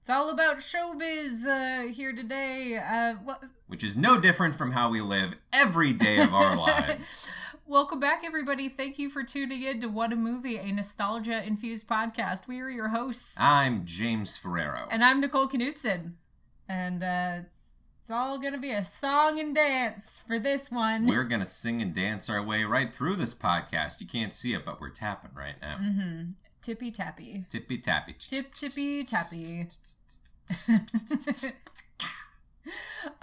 It's all about showbiz uh, here today. Uh, wel- Which is no different from how we live every day of our lives. welcome back, everybody. Thank you for tuning in to What a Movie, a nostalgia infused podcast. We are your hosts, I'm James Ferrero. and I'm Nicole Knutson. And uh, it's, it's all gonna be a song and dance for this one. We're gonna sing and dance our way right through this podcast. You can't see it, but we're tapping right now. mm-hmm. Tippy tappy. Tippy tappy. Tip tippy tappy.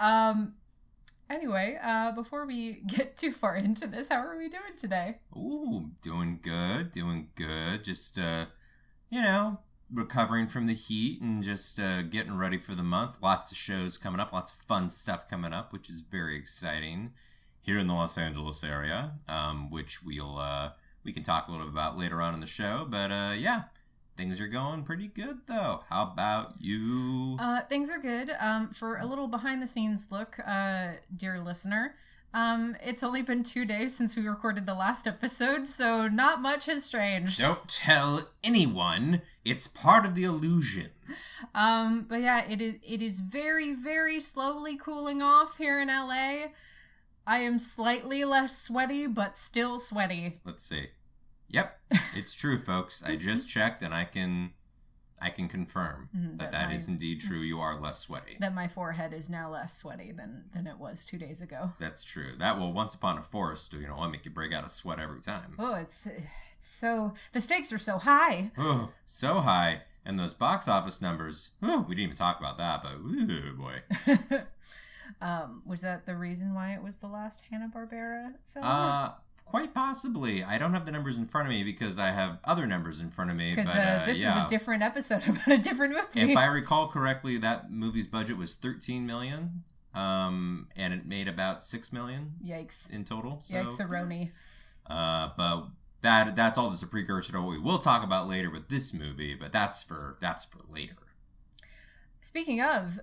um. Anyway, uh, before we get too far into this, how are we doing today? Ooh, doing good, doing good. Just uh, you know, recovering from the heat and just uh, getting ready for the month. Lots of shows coming up, lots of fun stuff coming up, which is very exciting here in the Los Angeles area. Um, which we'll uh, we can talk a little bit about later on in the show. But uh, yeah, things are going pretty good though. How about you? Uh, things are good. Um, for a little behind the scenes look, uh, dear listener, um, it's only been two days since we recorded the last episode, so not much has changed. Don't tell anyone. It's part of the illusion. Um, but yeah, it is it is very very slowly cooling off here in LA. I am slightly less sweaty, but still sweaty. Let's see. Yep, it's true, folks. I just checked, and I can, I can confirm Mhm, that that that my- is indeed true. You are less sweaty. That my forehead is now less sweaty than than it was two days ago. That's true. That will once upon a forest, you know, will make you break out a sweat every time. Oh, it's it's so the stakes are so high. Oh, so high, and those box office numbers. Oh, we didn't even talk about that, but ooh boy. um, was that the reason why it was the last Hanna Barbera film? Uh, quite possibly. I don't have the numbers in front of me because I have other numbers in front of me. Because uh, uh, this yeah. is a different episode about a different movie. if I recall correctly, that movie's budget was 13 million, um, and it made about six million Yikes! in total. So, Yikes, Aroni. uh, but that that's all just a precursor to what we will talk about later with this movie. But that's for that's for later. Speaking of,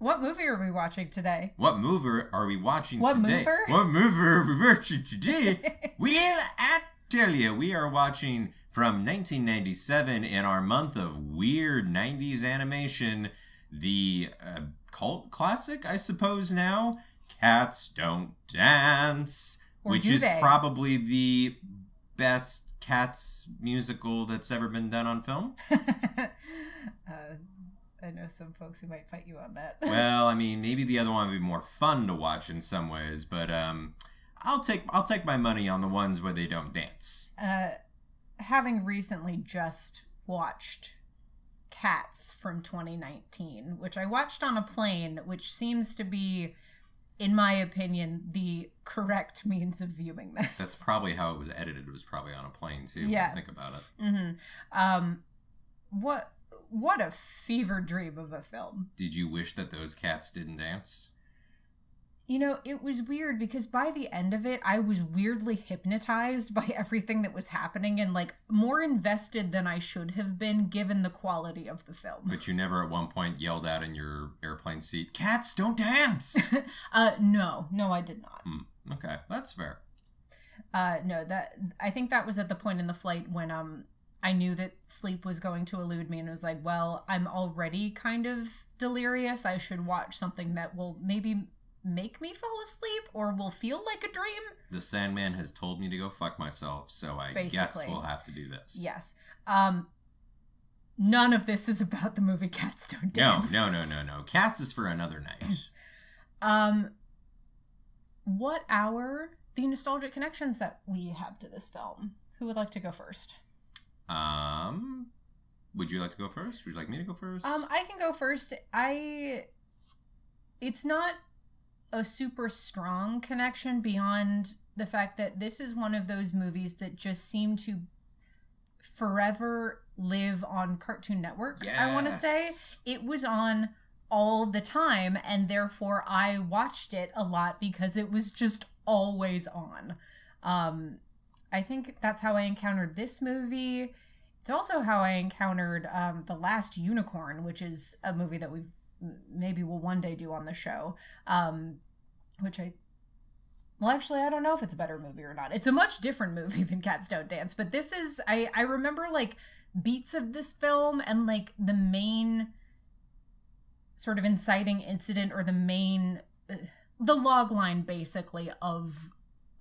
what movie are we watching today? What movie are we watching What today? mover? What movie are we watching today? We'll I tell you, we are watching from 1997 in our month of weird 90s animation, the uh, cult classic, I suppose now, Cats Don't Dance, Or which do is they? probably the best Cats musical that's ever been done on film. uh, I know some folks who might fight you on that. well, I mean, maybe the other one would be more fun to watch in some ways, but um, I'll take I'll take my money on the ones where they don't dance. uh, having recently just watched Cats from 2019, which I watched on a plane, which seems to be, in my opinion, the correct means of viewing this. That's probably how it was edited. It was probably on a plane too. When Yeah. you think about it. hmm Um, what what a fever dream of a film. Did you wish that those cats didn't dance? You know, it was weird because by the end of it, I was weirdly hypnotized by everything that was happening and like more invested than I should have been given the quality of the film. But you never at one point yelled out in your airplane seat, "Cats don't dance." uh, no, no, I did not. Hmm, okay, that's fair. Uh, no, that I think that was at the point in the flight when um I knew that sleep was going to elude me and was like, well, I'm already kind of delirious. I should watch something that will maybe make me fall asleep or will feel like a dream. The Sandman has told me to go fuck myself, so I guess we'll have to do this. Yes. Um none of this is about the movie Cats Don't No, Dance. no, no, no, no. Cats is for another night. Um what are the nostalgic connections that we have to this film? Who would like to go first? Um, would you like to go first? Would you like me to go first? Um, I can go first. I. It's not a super strong connection beyond the fact that this is one of those movies that just seem to forever live on Cartoon Network. I want to say it was on all the time, and therefore I watched it a lot because it was just always on. Um, I think that's how I encountered this movie. It's also how I encountered um, The Last Unicorn, which is a movie that we maybe will one day do on the show, um, which I well, actually, I don't know if it's a better movie or not. It's a much different movie than Cats Don't Dance, but this is I I remember like beats of this film and like the main sort of inciting incident or the main uh, the log line basically of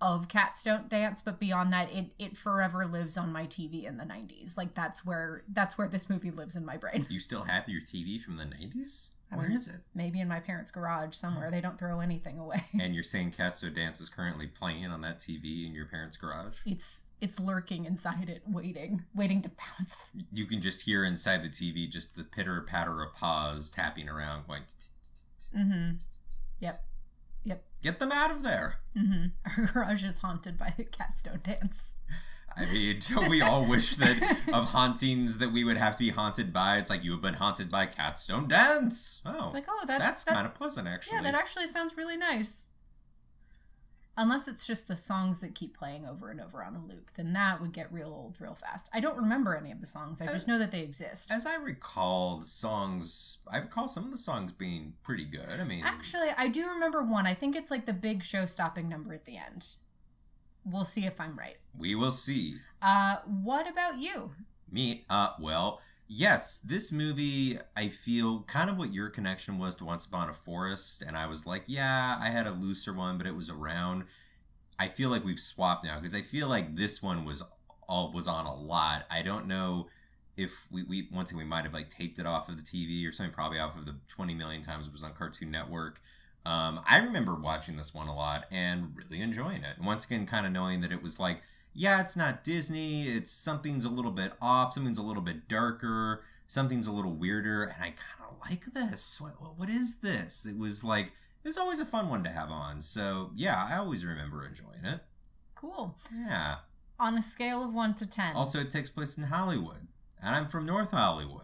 of Cats Don't Dance, but beyond that, it it forever lives on my TV in the '90s. Like that's where that's where this movie lives in my brain. You still have your TV from the 90s? I mean- is it? Maybe in my parents' garage somewhere. They don't throw anything away. And you're saying Cats Don't Dance is currently playing on that TV in your parents' garage? It's it's lurking inside it, waiting, waiting to pounce. You can just hear inside the TV just the pitter patter of paws tapping around, going. Mhm. Yep. Get them out of there. hmm Our garage is haunted by Cats Don't Dance. I mean, don't we all wish that of hauntings that we would have to be haunted by? It's like you have been haunted by cats don't dance. Oh, It's like, oh, that's that's that- kind of pleasant, actually. Yeah, that actually sounds really nice. Unless it's just the songs that keep playing over and over on a loop, then that would get real old real fast. I don't remember any of the songs. I just know that they exist. As I recall, the songs, I recall some of the songs being pretty good. I mean, Actually, I do remember one. I think it's like the big show stopping number at the end. We'll see if I'm right. we will see. Uh, what about you? Me, uh, well, yes, this movie, I feel kind of what your connection was to Once Upon a Forest, and I was like, yeah, I had a looser one, but it was around. I feel like we've swapped now because I feel like this one was all was on a lot. I don't know if we, we once again we might have like taped it off of the TV or something, probably off of the twenty million times it was on Cartoon Network. Um, I remember watching this one a lot and really enjoying it. And once again, kind of knowing that it was like yeah, it's not Disney. It's something's a little bit off. Something's a little bit darker. Something's a little weirder. And I kind of like this. What, what, is this? It was like, it was always a fun one to have on. So yeah, I always remember enjoying it. Cool. Yeah. On a scale of one to ten. Also, it takes place in Hollywood. And I'm from North Hollywood.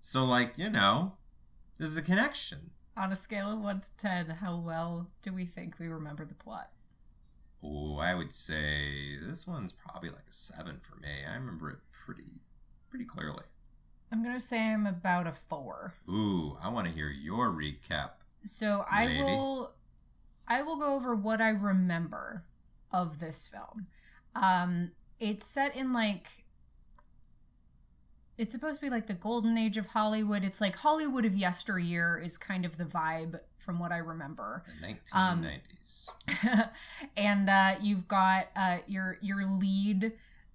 So, like, you know, there's a connection. On a scale of one to ten, how well do we think we remember the plot? Oh, I would say this one's probably like a seven for me. I remember it pretty, pretty clearly. I'm gonna say I'm about a four. Ooh, I want to hear your recap. So I Lady. will I will go over what I remember of this film. Um it's set in like it's supposed to be like the golden age of Hollywood. It's like Hollywood of yesteryear is kind of the vibe from what I remember. The Um, and uh, you've got uh, your your lead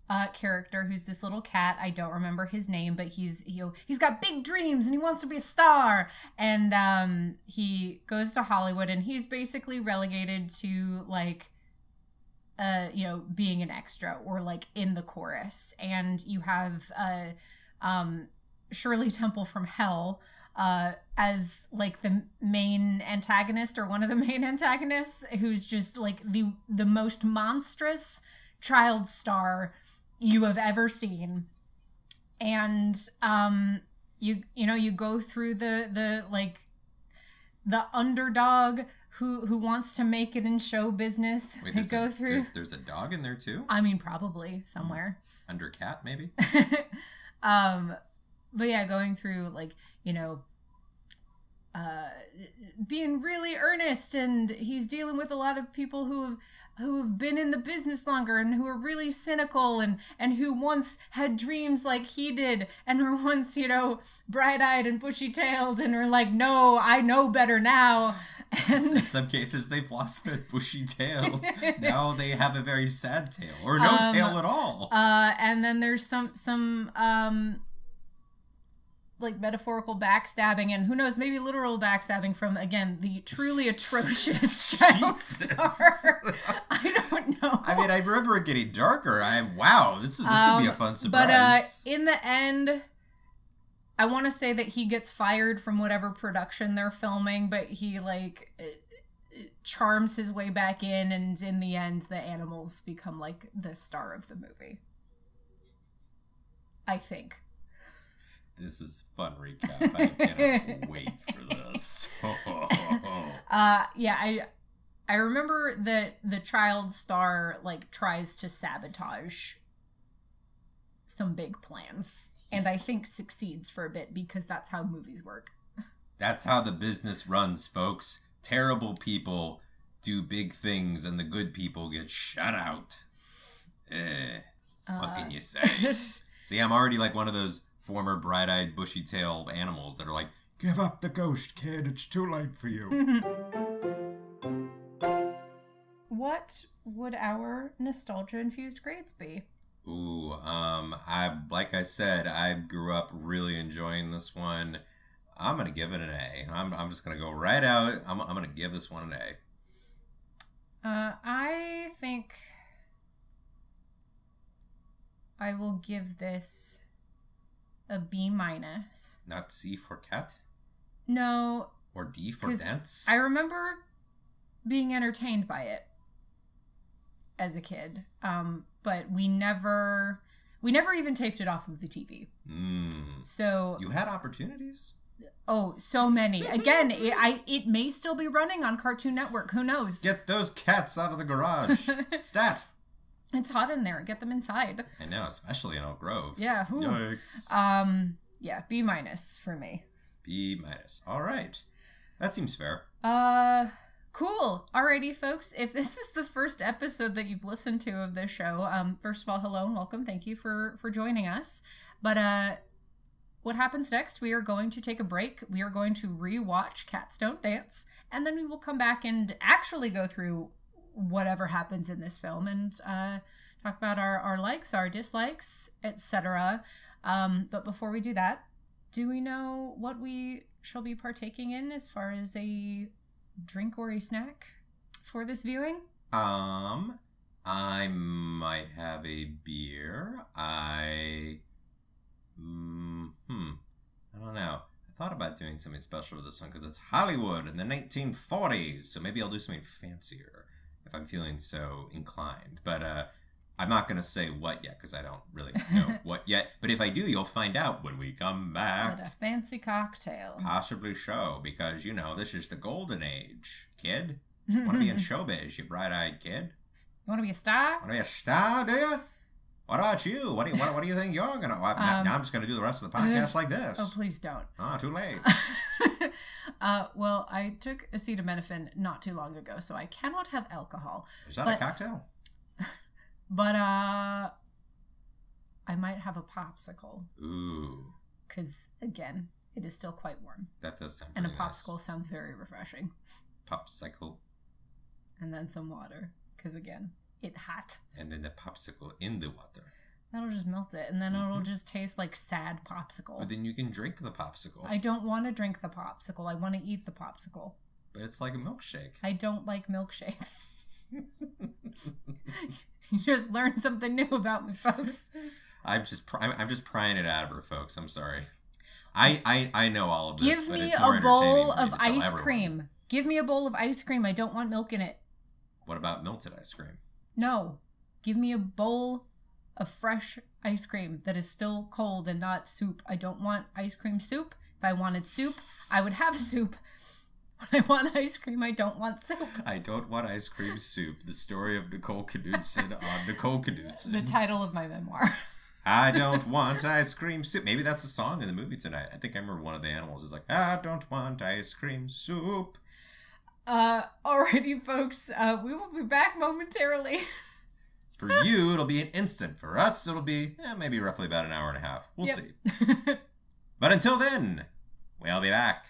uh, character who's this little cat. I don't remember his name, but he's he, he's got big dreams and he wants to be a star. And um, he goes to Hollywood and he's basically relegated to like uh, you know, being an extra or like in the chorus. And you have uh, um, Shirley Temple from Hell uh, as like the main antagonist or one of the main antagonists, who's just like the the most monstrous child star you have ever seen. And um, you you know you go through the the like the underdog who who wants to make it in show business. Wait, they go a, through. There's, there's a dog in there too? I mean, probably somewhere. Under cat, maybe? um, but yeah, going through like you know, uh, being really earnest, and he's dealing with a lot of people who have who have been in the business longer and who are really cynical and and who once had dreams like he did and were once you know bright-eyed and bushy-tailed and are like no i know better now in some cases, they've lost their bushy tail. now they have a very sad tail, or no Um, tail at all. Uh, and then there's some some um like metaphorical backstabbing and who knows maybe literal backstabbing from again the truly atrocious child star. I don't know. I mean, I remember it getting darker. I wow, this is this should be a Um, fun surprise. But uh, in the end, I want to say that he gets fired from whatever production they're filming, but he like uh, uh, charms his way back in, and in the end, the animals become like the star of the movie. I think. this is fun recap. I cannot wait for this. Uh, yeah, I I remember that the child star like tries to sabotage some big plans, and I think succeeds for a bit because that's how movies work. That's how the business runs, folks. Terrible people do big things and the good people get shut out. Eh, what can you say? See, I'm already like one of those former bright-eyed, bushy-tailed animals that are like, Give up the ghost, kid. It's too late for you. what would our nostalgia-infused grades be? Ooh, um, I like I said, I grew up really enjoying this one. I'm gonna give it an A. I'm, I'm just gonna go right out. I'm, I'm gonna give this one an A. Uh, I think I will give this a B minus. Not C for cat No, or D for dance. I remember being entertained by it as a kid. Um, but we never we never even taped it off of the TV. Mm. So You had opportunities. oh, so many. Again, it, I it may still be running on Cartoon Network. Who knows? Get those cats out of the garage. Stat. It's hot in there. Get them inside. I know, especially in Oak Grove. Yeah. Yikes. Um. Yeah. B minus for me. B minus. All right. That seems fair. Uh, cool. Alrighty, folks. If this is the first episode that you've listened to of this show, um, first of all, hello and welcome. Thank you for for joining us. But uh, what happens next? We are going to take a break. We are going to rewatch Cats Don't Dance, and then we will come back and actually go through whatever happens in this film and uh, talk about our our likes, our dislikes, etc. Um, but before we do that, do we know what we shall be partaking in as far as a drink or a snack for this viewing? Um, I might have a beer. I. Mm, hmm. I don't know. I thought about doing something special with this one because it's Hollywood in the 1940s. So maybe I'll do something fancier if I'm feeling so inclined. But uh, I'm not going to say what yet because I don't really know what yet. But if I do, you'll find out when we come back. But a fancy cocktail. Possibly show because you know this is the golden age, kid. Want to be in showbiz, you bright-eyed kid? You want to be a star? Want to be a star, do you? What about you? What do you what, what do you think you're gonna? Well, now- Um, now I'm just gonna do the rest of the podcast like this. Oh, please don't. Ah, too late. uh, well, I took acetaminophen not too long ago, so I cannot have alcohol. Is that But- a cocktail? But uh, I might have a popsicle Ooh, because again, it is still quite warm, that does sound. and a pretty nice. popsicle sounds very refreshing. popsicle, And then some water because again, it hot. and then the popsicle in the water. That'll just melt it, and then it'll Mhm. just taste like sad popsicle. But then you can drink the popsicle. I don't want to drink the popsicle. I want to eat the popsicle. But it's like a milkshake. I don't like milkshakes. you just learned something new about me, folks. I'm just pr- I'm, just prying it out of her, folks. I'm sorry. I I, I know all of this. Give me a bowl of ice everyone. cream. Give me a bowl of ice cream. I don't want milk in it. What about melted ice cream? No. Give me a bowl of fresh ice cream that is still cold and not soup. I don't want ice cream soup. If I wanted soup, I would have soup. When I want ice cream, I don't want soup. I don't want ice cream soup. The story of Nicole Knudsen on Nicole Knudsen. The title of my memoir. I don't want ice cream soup. Maybe that's the song in the movie tonight. I think I remember one of the animals is like, I don't want ice cream soup. Uh, alrighty, folks. Uh, we will be back momentarily. For you, it'll be an instant. For us, it'll be eh, maybe roughly about an hour and a half. We'll Yep. see. But until then, we'll be back.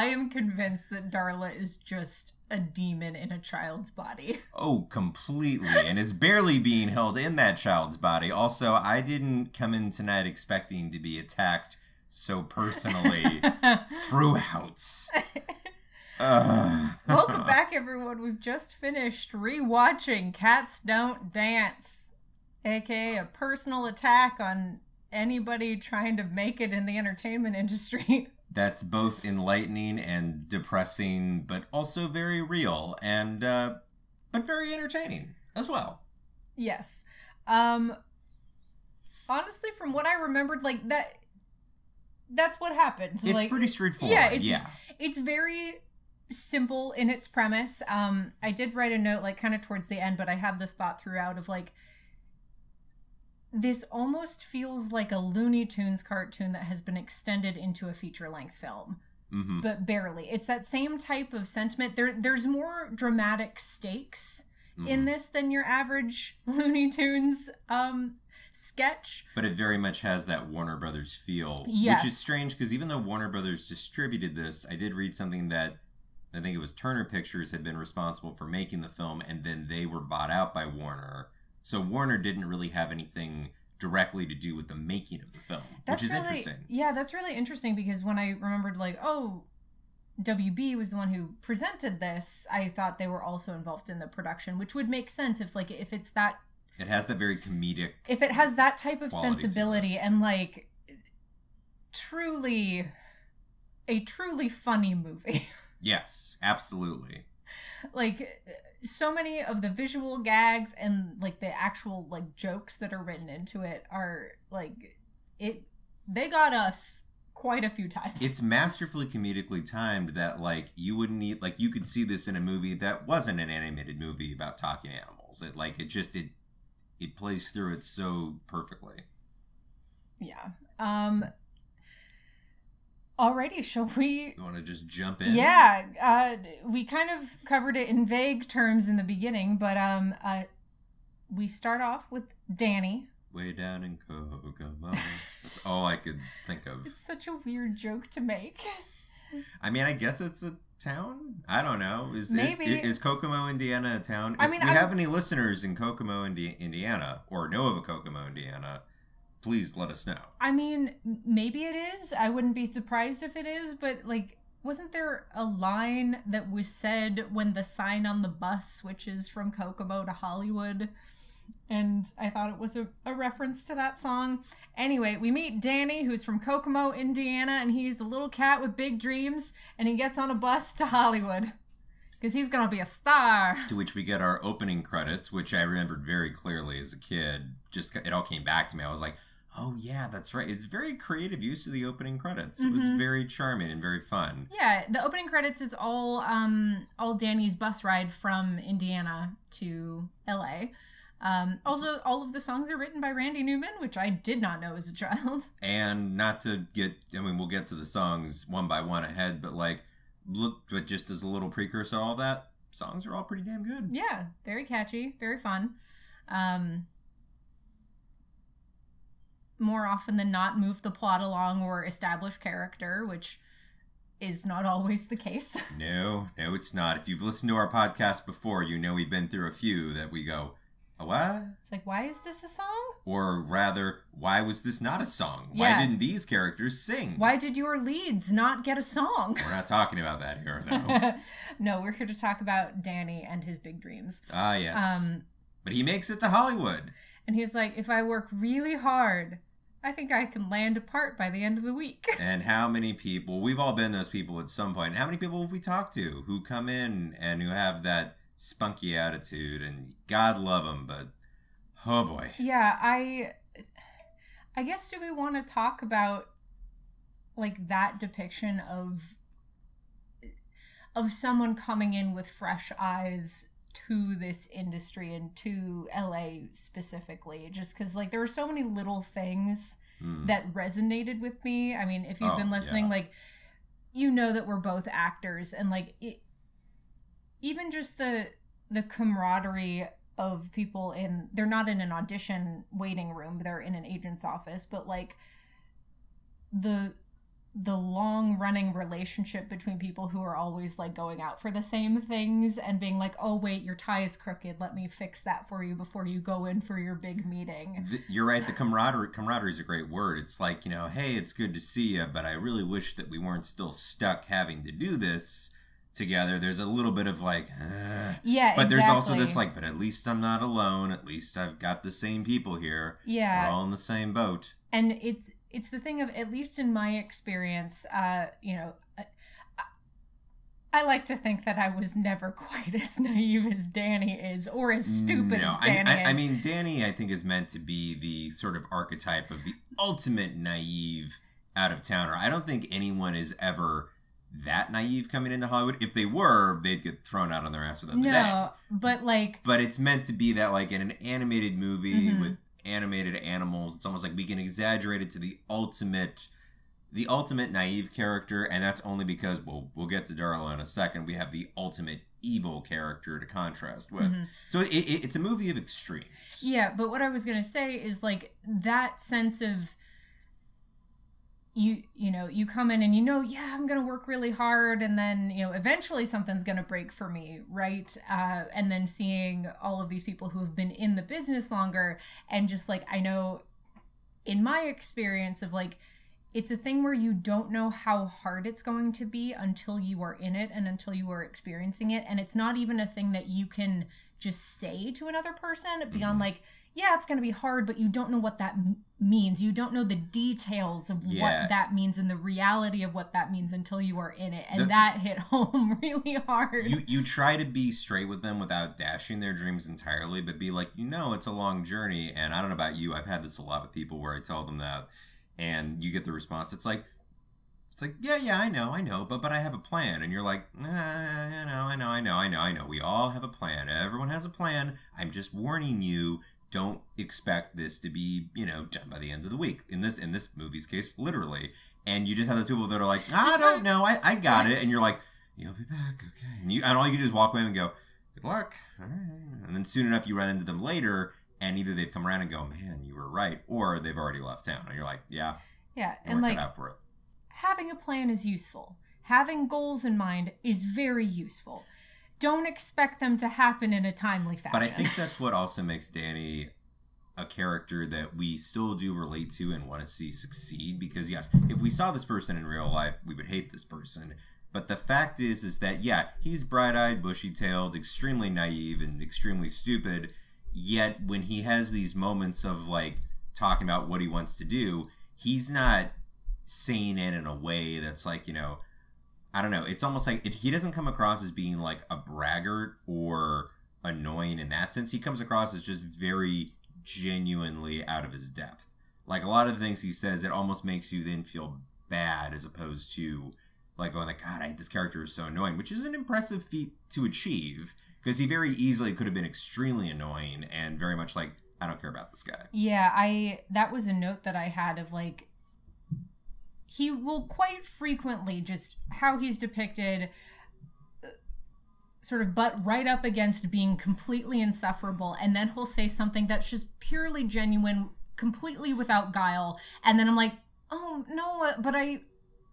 I am convinced that Darla is just a demon in a child's body. Oh, completely. And is barely being held in that child's body. Also, I didn't come in tonight expecting to be attacked so personally throughout. Ugh. Welcome back, everyone. We've just finished rewatching Cats Don't Dance, aka a personal attack on anybody trying to make it in the entertainment industry. That's both enlightening and depressing, but also very real and, uh, but very entertaining as well. yes. Um, honestly, from what I remembered, like that, that's what happened. It's like, pretty straightforward. yeah, it's- yeah. it's very simple in its premise. Um, I did write a note, like kind of towards the end, but I had this thought throughout of like, this almost feels like a Looney Tunes cartoon that has been extended into a feature length film, hmm but barely. It's that same type of sentiment. There, there's more dramatic stakes Mm-hmm. in this than your average Looney Tunes um, sketch. But it very much has that Warner Brothers feel, Yes. which is strange because even though Warner Brothers distributed this, I did read something that I think it was Turner Pictures had been responsible for making the film, and then they were bought out by Warner. So Warner didn't really have anything directly to do with the making of the film, That's which is really, interesting. Yeah, that's really interesting because when I remembered, like, oh, WB was the one who presented this, I thought they were also involved in the production, which would make sense if, like, if it's that, It has that very comedic. if it has that type of Quality to it. sensibility and, like, truly, a truly funny movie. Yes, absolutely. like so many of the visual gags and like the actual like jokes that are written into it are like it they got us quite a few times It's masterfully comedically timed that like you wouldn't need like you could see this in a movie that wasn't an animated movie about talking animals. It like it just it it plays through it so perfectly. yeah um alrighty shall we You want to just jump in? yeah uh we kind of covered it in vague terms in the beginning but um uh we start off with danny Way down in Kokomo. That's all I could think of. it's such a weird joke to make I mean, I guess it's a town. I don't know. Is Maybe. it, is Kokomo, Indiana, a town? I If mean, we I'm- have any listeners in Kokomo, Indi- Indiana, or know of a Kokomo, Indiana, please let us know. I mean, maybe it is. I wouldn't be surprised if it is, but like, wasn't there a line that was said when the sign on the bus switches from Kokomo to Hollywood? And I thought it was a, a reference to that song. Anyway, we meet Danny, who's from Kokomo, Indiana, and he's a little cat with big dreams, and he gets on a bus to Hollywood. Because he's gonna be a star. To which we get our opening credits, which I remembered very clearly as a kid. Just it all came back to me. I was like, "Oh yeah, that's right." It's very creative use of the opening credits. It was Mhm. very charming and very fun. Yeah, the opening credits is all um all Danny's bus ride from Indiana to LA. Um, also, all of the songs are written by Randy Newman, which I did not know as a child. And not to get, I mean, we'll get to the songs one by one ahead, but like, look, but just as a little precursor, to all that songs are all pretty damn good. Yeah, very catchy, very fun. Um, more often than not, move the plot along or establish character, which is not always the case. No, no, it's not. If you've listened to our podcast before, you know we've been through a few that we go, a what? It's like, why is this a song? Or rather, why was this not a song? Yeah. Why didn't these characters sing? Why did your leads not get a song? We're not talking about that here, though. no, we're here to talk about Danny and his big dreams. ah, yes. Um, but he makes it to Hollywood. and he's like, if I work really hard, I think I can land a part by the end of the week. And how many people, we've all been those people at some point. How many people have we talked to who come in and who have that spunky attitude? And God love them, but oh boy. yeah, I, I guess do we want to talk about like that depiction of of someone coming in with fresh eyes to this industry and to LA specifically just cuz like there were so many little things Hmm. that resonated with me. I mean, if you've Oh, been listening, yeah. like you know that we're both actors, and like it, even just the the camaraderie of people in they're not in an audition waiting room, they're in an agent's office, but like the the long running relationship between people who are always like going out for the same things and being like, oh wait, your tie is crooked. Let me fix that for you before you go in for your big meeting. Th- You're right. The camaraderie camaraderie is a great word. It's like you know, hey, it's good to see you, but I really wish that we weren't still stuck having to do this together. There's a little bit of like, uh, Yeah, but there's also this like, but at least I'm not alone. At least I've got the same people here. yeah, We're all in the same boat. and it's it's the thing of at least in my experience uh you know I, I like to think that I was never quite as naive as Danny is, or as stupid No, as Danny I, is. I mean, Danny, I think is meant to be the sort of archetype of the ultimate naive out of towner. I don't think anyone is ever that naive coming into Hollywood. If they were, they'd get thrown out on their ass within the day. No, but like But it's meant to be that, like in an animated movie Mhm. with animated animals, it's almost like we can exaggerate it to the ultimate, the ultimate naive character, and that's only because, well, we'll get to Darla in a second. We have the ultimate evil character to contrast with. Mhm. So it, it, it's a movie of extremes. Yeah, but what I was gonna say is like that sense of you you know you come in and you know yeah i'm gonna work really hard and then you know eventually something's gonna break for me right uh, and then seeing all of these people who have been in the business longer and just like i know in my experience of like it's a thing where you don't know how hard it's going to be until you are in it and until you are experiencing it and it's not even a thing that you can just say to another person beyond Mhm. like yeah it's going to be hard but you don't know what that m- means you don't know the details of Yeah. what that means and the reality of what that means until you are in it and The- that hit home really hard You you try to be straight with them without dashing their dreams entirely, but be like, you know, it's a long journey, and I don't know about you, I've had this a lot with people where I tell them that, and you get the response. It's like, it's like, yeah, yeah, I know, I know, but but I have a plan, and you're like, nah, I know, I know, I know, I know, I know. We all have a plan. Everyone has a plan. I'm just warning you. Don't expect this to be, you know, done by the end of the week. In this in this movie's case, literally. And you just have those people that are like, I don't know, I, I got it, and you're like, you'll be back, okay. And you and all you can do is walk away and go, good luck. All right. And then soon enough, you run into them later, and either they've come around and go, man, you were right, or they've already left town, and you're like, yeah, yeah and like out for it. having a plan is useful. Having goals in mind is very useful. Don't expect them to happen in a timely fashion. But I think that's what also makes Danny a character that we still do relate to and want to see succeed because yes, if we saw this person in real life, we would hate this person. But the fact is is that yeah, he's bright-eyed, bushy-tailed, extremely naive and extremely stupid, yet when he has these moments of like talking about what he wants to do, he's not saying it in a way that's like, you know, I don't know. It's almost like it, he doesn't come across as being like a braggart or annoying in that sense. He comes across as just very genuinely out of his depth. Like a lot of the things he says, it almost makes you then feel bad as opposed to like going like, God, I, this character is so annoying, which is an impressive feat to achieve because he very easily could have been extremely annoying and very much like, I don't care about this guy. Yeah, I that was a note that I had of like he will quite frequently just how he's depicted sort of butt right up against being completely insufferable and then he'll say something that's just purely genuine completely without guile and then i'm like oh no but i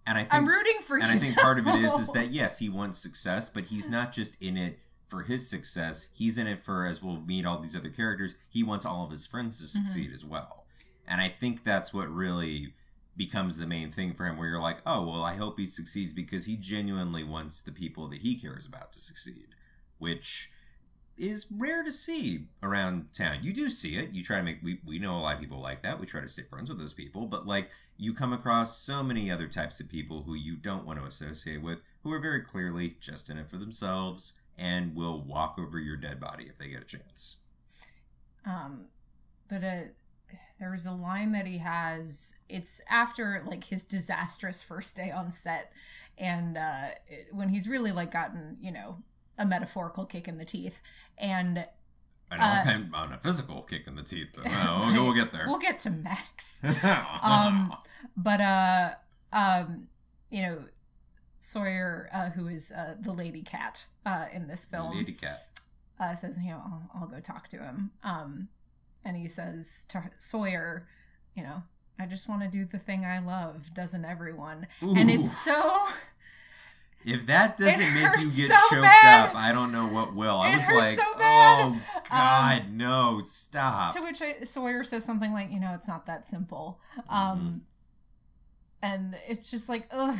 And I think i'm rooting for and you I think part of it is is that yes, he wants success, but he's not just in it for his success. He's in it for as we'll meet all these other characters. He wants all of his friends to Mm-hmm. succeed as well, and I think that's what really becomes the main thing for him. Where you're like, oh well, I hope he succeeds because he genuinely wants the people that he cares about to succeed, which is rare to see around town. You do see it. You try to make we we know a lot of people like that. We try to stay friends with those people, but like you come across so many other types of people who you don't want to associate with who are very clearly just in it for themselves and will walk over your dead body if they get a chance. Um, but uh, there was a line that he has. It's after like his disastrous first day on set, and uh, it, when he's really like gotten you know a metaphorical kick in the teeth, and I know Uh, I'm on a physical kick in the teeth, but no, we'll, we'll get there. we'll get to Max. um, but uh, um, you know. Sawyer, uh, who is uh, the lady cat uh, in this film, Lady cat. uh, says, you know, I'll, I'll go talk to him. Um, and he says to Sawyer, you know, I just want to do the thing I love, doesn't everyone? And it's so, If that doesn't make you get so choked bad. up, I don't know what will. I It was like, so. Um, oh God, no, stop. to which I, Sawyer says something like, you know, it's not that simple. Mm-hmm. Um, and it's just like, ugh,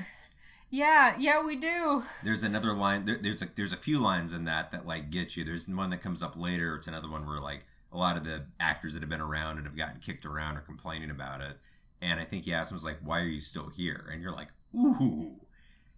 yeah, yeah, we do. There's another line. There, there's a there's a few lines in that that like get you. There's one that comes up later. It's another one where like a lot of the actors that have been around and have gotten kicked around are complaining about it. And I think he asked him was like, "Why are you still here?" And you're like, "Ooh,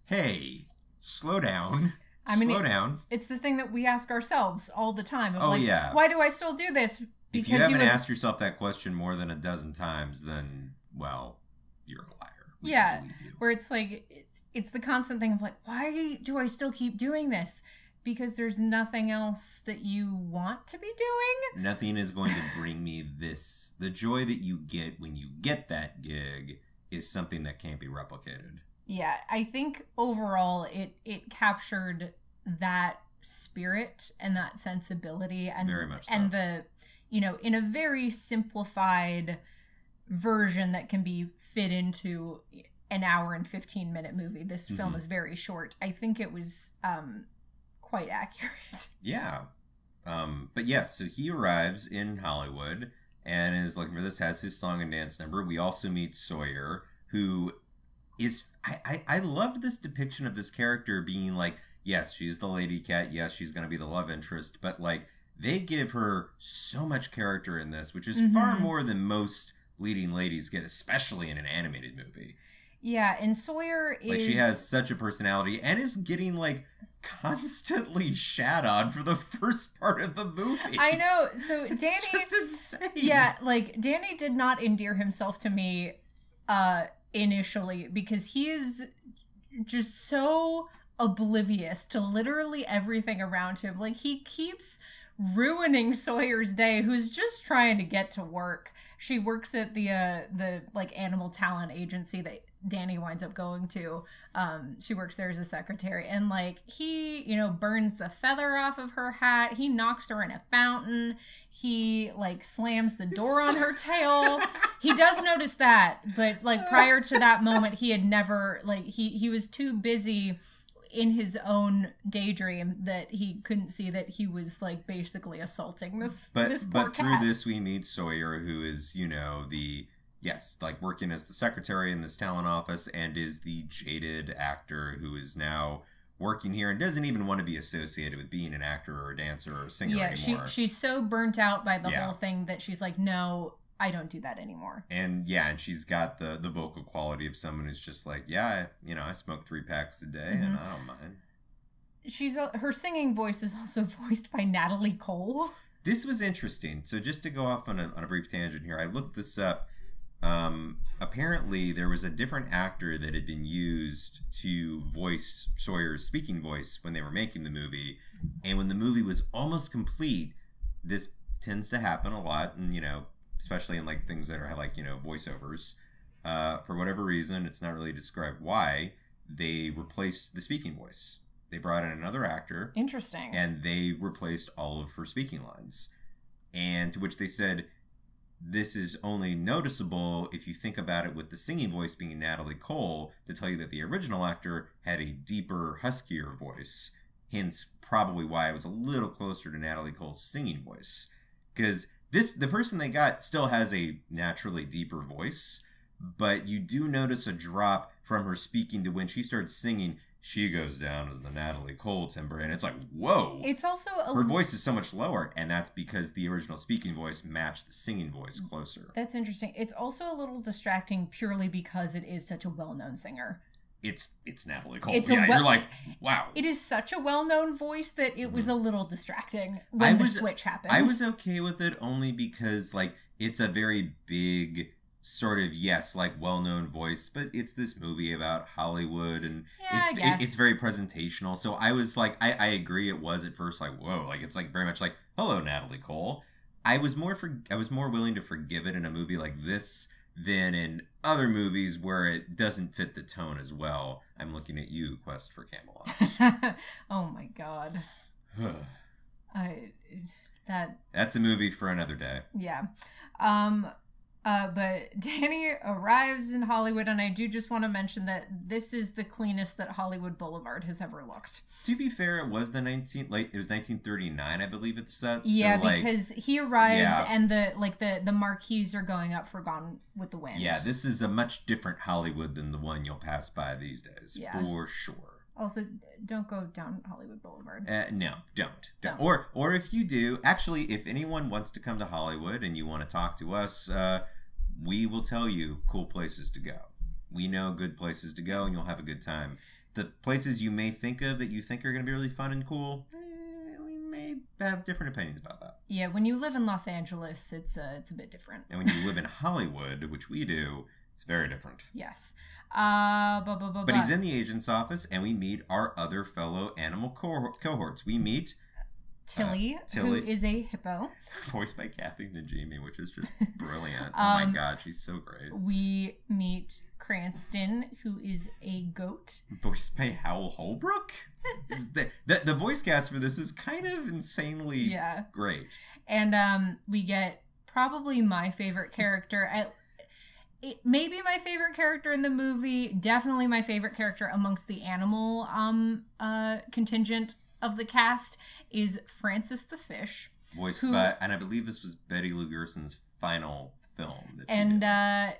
hey, slow down, I mean, slow it- down." It's the thing that we ask ourselves all the time. Of Oh, like, yeah. why do I still do this? If you haven't would- asked yourself that question more than a dozen times, then well, you're a liar. We Yeah. where it's like it's the constant thing of like, why do I still keep doing this? Because there's nothing else that you want to be doing. Nothing is going to bring me this. The joy that you get when you get that gig is something that can't be replicated. Yeah, I think overall it it captured that spirit and that sensibility and Very much so. and the you know in a very simplified version that can be fit into an hour and 15 minute movie this film Mhm. is very short i think it was um quite accurate Yeah. Um, but yes, so he arrives in Hollywood and is looking for this, has his song and dance number. We also meet Sawyer, who is I, I, I loved this depiction of this character being like, yes, she's the lady cat, yes, she's gonna be the love interest, but like they give her so much character in this, which is far Mhm. more than most leading ladies get, especially in an animated movie. yeah and sawyer is Like she has such a personality and is getting like constantly shat on for the first part of the movie. i know so It's danny just insane. yeah like danny did not endear himself to me uh initially because he is just so oblivious to literally everything around him like he keeps ruining sawyer's day who's just trying to get to work she works at the uh the like animal talent agency that danny winds up going to um she works there as a secretary and like he you know burns the feather off of her hat. He knocks her in a fountain. He like slams the door on her tail. He does notice that but like prior to that moment he had never like he he was too busy in his own daydream that he couldn't see that he was like basically assaulting this but this poor but through this we meet Sawyer, who is you know the yes like working as the secretary in this talent office and is the jaded actor who is now working here and doesn't even want to be associated with being an actor or a dancer or a singer yeah she she's so burnt out by the Yeah. whole thing that she's like no i don't do that anymore and yeah, and she's got the the vocal quality of someone who's just like, yeah, I, you know, I smoke three packs a day and Mhm. I don't mind. she's her singing voice is also voiced by natalie cole This was interesting. So just to go off on a, on a brief tangent here, I looked this up. Um, apparently, there was a different actor that had been used to voice Sawyer's speaking voice when they were making the movie, and when the movie was almost complete, this tends to happen a lot, and you know, especially in like things that are like you know voiceovers. Uh, for whatever reason, it's not really described why they replaced the speaking voice. They brought in another actor interesting and they replaced all of her speaking lines. And to which they said, this is only noticeable if you think about it with the singing voice being Natalie Cole to tell you that the original actor had a deeper, huskier voice. Hence, probably why it was a little closer to Natalie Cole's singing voice. Because this, the person they got still has a naturally deeper voice, but you do notice a drop from her speaking to when she starts singing. She goes down to the Natalie Cole timbre, and it's like, whoa! it's also a her voice is so much lower, and that's because the original speaking voice matched the singing voice mm, closer. That's interesting. It's also a little distracting purely because it is such a well-known singer. It's it's Natalie Cole. It's yeah, well- you're like, wow. It is such a well-known voice that it was mm-hmm. a little distracting when the switch happened. I was okay with it only because like it's a very big sort of yes, like well-known voice, but it's this movie about Hollywood and Yeah, it's it- it's very presentational. So I was like, I, I agree. It was at first like whoa, like it's like very much like hello Natalie Cole. I was more for I was more willing to forgive it in a movie like this than in other movies where it doesn't fit the tone as well. I'm looking at you, Quest for Camelot. oh my god. I that That's a movie for another day. yeah. Um uh but Danny arrives in Hollywood and I do just want to mention that this is the cleanest that Hollywood Boulevard has ever looked. To be fair, it was the 19 like it was 1939, I believe it's set. yeah, so, like, because he arrives Yeah. and the like the the marquees are going up for Gone with the Wind. yeah, this is a much different Hollywood than the one you'll pass by these days, Yeah. for sure. Also, don't go down Hollywood Boulevard. Uh, no, don't. don't. Don't. Or, or if you do, actually, if anyone wants to come to Hollywood and you want to talk to us, uh, we will tell you cool places to go. We know good places to go, and you'll have a good time. The places you may think of that you think are going to be really fun and cool, eh, we may have different opinions about that. Yeah, when you live in Los Angeles, it's uh, it's a bit different. And when you live in Hollywood, which we do, It's very different. Yes. Uh, bu- bu- bu- But he's in the agent's office, and we meet our other fellow animal co- cohorts. We meet, Tilly, uh, Tilly. who is a hippo. voiced by Kathy Najimy, which is just brilliant. oh my Um, god, she's so great. We meet Cranston, who is a goat. Voiced by Hal Holbrook. The, the the voice cast for this is kind of insanely Yeah. great. And um, we get probably my favorite character. At, it may be my favorite character in the movie. Definitely my favorite character amongst the animal um, uh, contingent of the cast is Francis the fish. Voiced Who- by, and I believe this was Betty Lou Gerson's final film. That she and uh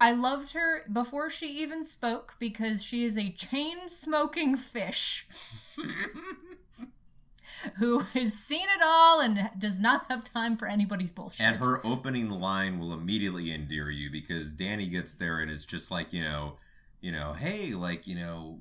I loved her before she even spoke because she is a chain smoking fish who has seen it all and does not have time for anybody's bullshit. And her opening line will immediately endear you because Danny gets there and is just like, you know, you know, hey, like, you know,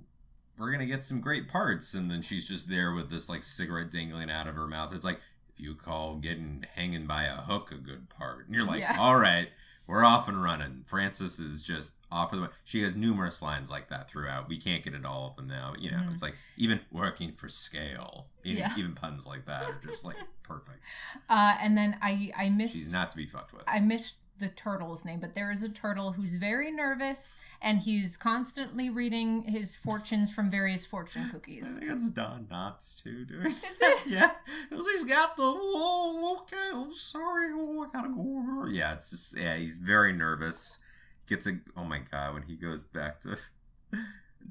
we're gonna get some great parts, and then she's just there with this like cigarette dangling out of her mouth. It's like if you call getting hanging by a hook a good part, and you're like, Yeah. all right, we're off and running. Frances is just off for the. Way. She has numerous lines like that throughout. We can't get at all of them now. But, you know, Mhm. it's like even working for scale, even, Yeah. even puns like that are just like perfect. uh, and then I I She's not to be fucked with. I missed the turtle's name, but there is a turtle who's very nervous and he's constantly reading his fortunes from various fortune cookies. I think it's Don Knotts too doing Is it? yeah, he's got the whoa. Okay, I'm sorry. Oh, I gotta go over. Yeah, it's just yeah. He's very nervous. Gets a oh my god when he goes back to.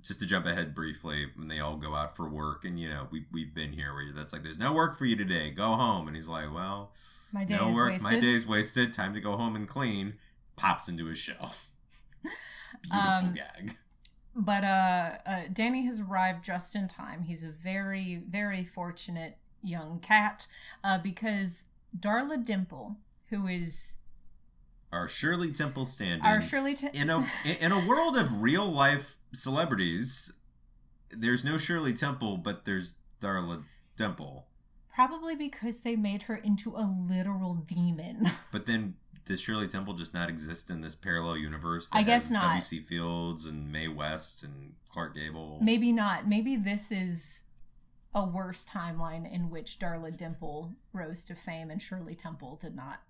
Just to jump ahead briefly, when they all go out for work, and you know we we've been here where that's like, there's no work for you today. Go home, and he's like, well, My day no is work. wasted. My day's wasted. Time to go home and clean. Pops into his shell. Beautiful Um, gag. But uh, uh, Danny has arrived just in time. He's a very, very fortunate young cat uh, because Darla Dimple, who is Our Shirley Temple stand our Shirley, T- in a in a world of real life celebrities, there's no Shirley Temple, but there's Darla Temple. probably because they made her into a literal demon. But then does Shirley Temple just not exist in this parallel universe? I guess has not. W.C. Fields and Mae West and Clark Gable. Maybe not. Maybe this is a worse timeline in which Darla Dimple rose to fame and Shirley Temple did not.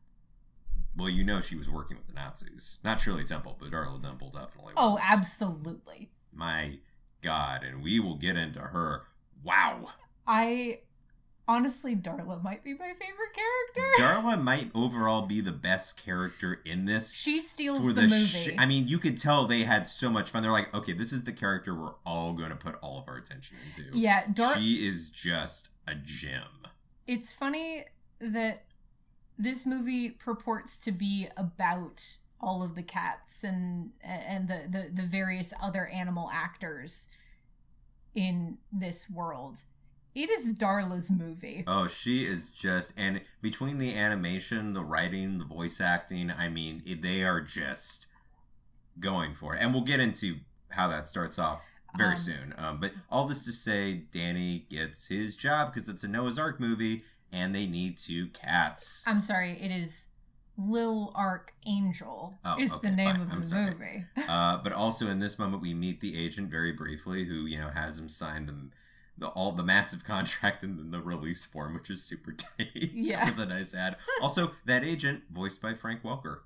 Well, you know she was working with the Nazis. Not Shirley Temple, but Darla Temple definitely. Oh, absolutely. My God, and we will get into her. Wow. I honestly, Darla might be my favorite character. Darla might overall be the best character in this. she steals for the, the, movie. sh- I mean, you could tell they had so much fun. They're like, okay, this is the character we're all going to put all of our attention into. yeah, Dar- she is just a gem. it's funny that this movie purports to be about all of the cats and and the, the, the various other animal actors in this world. It is Darla's movie. Oh, she is just, and between the animation, the writing, the voice acting, I mean, they are just going for it. And we'll get into how that starts off very Um, soon. Um, but all this to say, Danny gets his job because it's a Noah's Ark movie, and they need two cats. I'm sorry, it is Li'l Ark Angel Oh, is okay, the name fine. of I'm the sorry. movie. Uh, but also in this moment, we meet the agent very briefly, who you know has him sign the the all the massive contract and then the release form, which is super tight. Yeah. that was a nice ad. Also, that agent voiced by Frank Welker,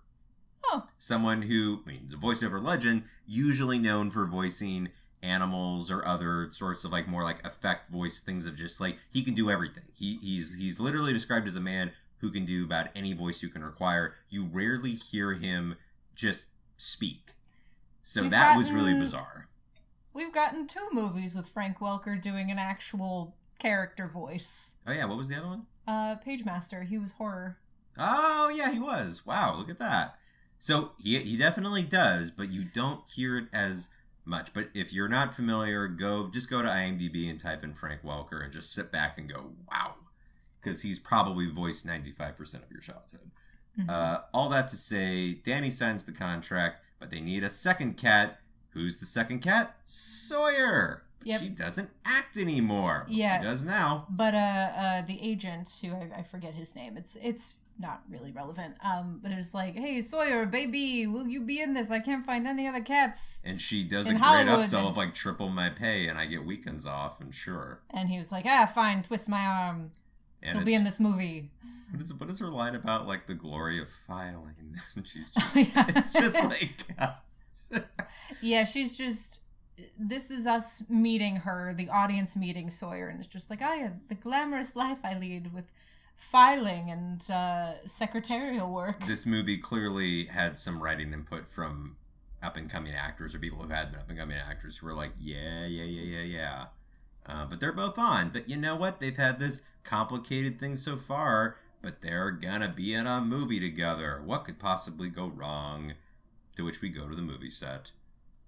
Oh, someone who I mean, he's a voiceover legend, usually known for voicing animals or other sorts of like more like effect voice things of just like he can do everything. He he's he's literally described as a man who can do about any voice you can require. You rarely hear him just speak. So We've that was really bizarre. we've gotten two movies with Frank Welker doing an actual character voice. Oh yeah, what was the other one? Uh, Pagemaster, he was horror. Oh yeah, he was. Wow, look at that. So he he definitely does, but you don't hear it as much. But if you're not familiar, go just go to IMDb and type in Frank Welker and just sit back and go, wow, because he's probably voiced 95% of your childhood. Mhm. Uh, all that to say, Danny signs the contract, but they need a second cat. Who's the second cat? Sawyer. But Yep. she doesn't act anymore. Yeah. She does now. But uh, uh, the agent, who I, I forget his name, it's it's not really relevant. Um, but it's like, hey Sawyer, baby, will you be in this? I can't find any other cats. And she does In a great Hollywood, upsell and- of like triple my pay and I get weekends off and sure. And he was like, ah, fine, twist my arm. And He'll be in this movie. What is what is her line about like the glory of filing? And she's just Yeah. it's just like Yeah, she's just. This is us meeting her, the audience meeting Sawyer, and it's just like, I have the glamorous life I lead with filing and uh, secretarial work. this movie clearly had some writing input from up and coming actors or people who had been up and coming actors who were like, yeah, yeah, yeah, yeah, yeah. Uh, but they're both on. But you know what? They've had this complicated thing so far, but they're gonna be in a movie together. What could possibly go wrong? To which we go to the movie set.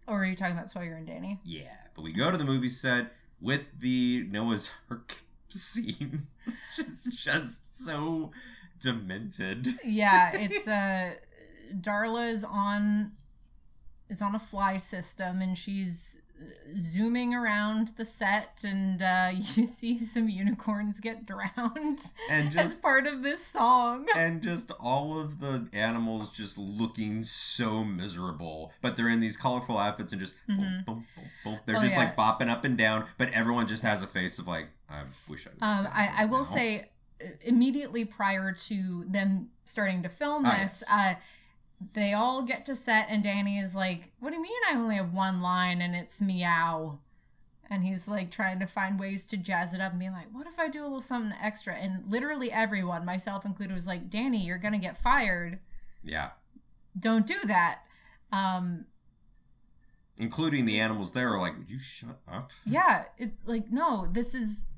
Or are you talking about Sawyer and Danny? Yeah, but we go to the movie set with the Noah's Ark scene, is just so demented. Yeah, it's uh Darla's on is on a fly system and she's uh, zooming around the set and uh you see some unicorns get drowned And as just part of this song. and just all of the animals just looking so miserable, but they're in these colorful outfits and just boom, Mhm. boom, boom, boom. They're Oh, just yeah. like bopping up and down, but everyone just has a face of like, I wish I was. Um I, I will now." say uh, immediately prior to them starting to film Ah, this, yes. uh they all get to set and Danny is like, "What do you mean I only have one line and it's meow?" And he's like trying to find ways to jazz it up and be like, "What if I do a little something extra?" And literally everyone, myself included, was like, "Danny, you're gonna get fired. yeah, Don't do that." Um, including the animals there are like, would you shut up? yeah, it like no, this is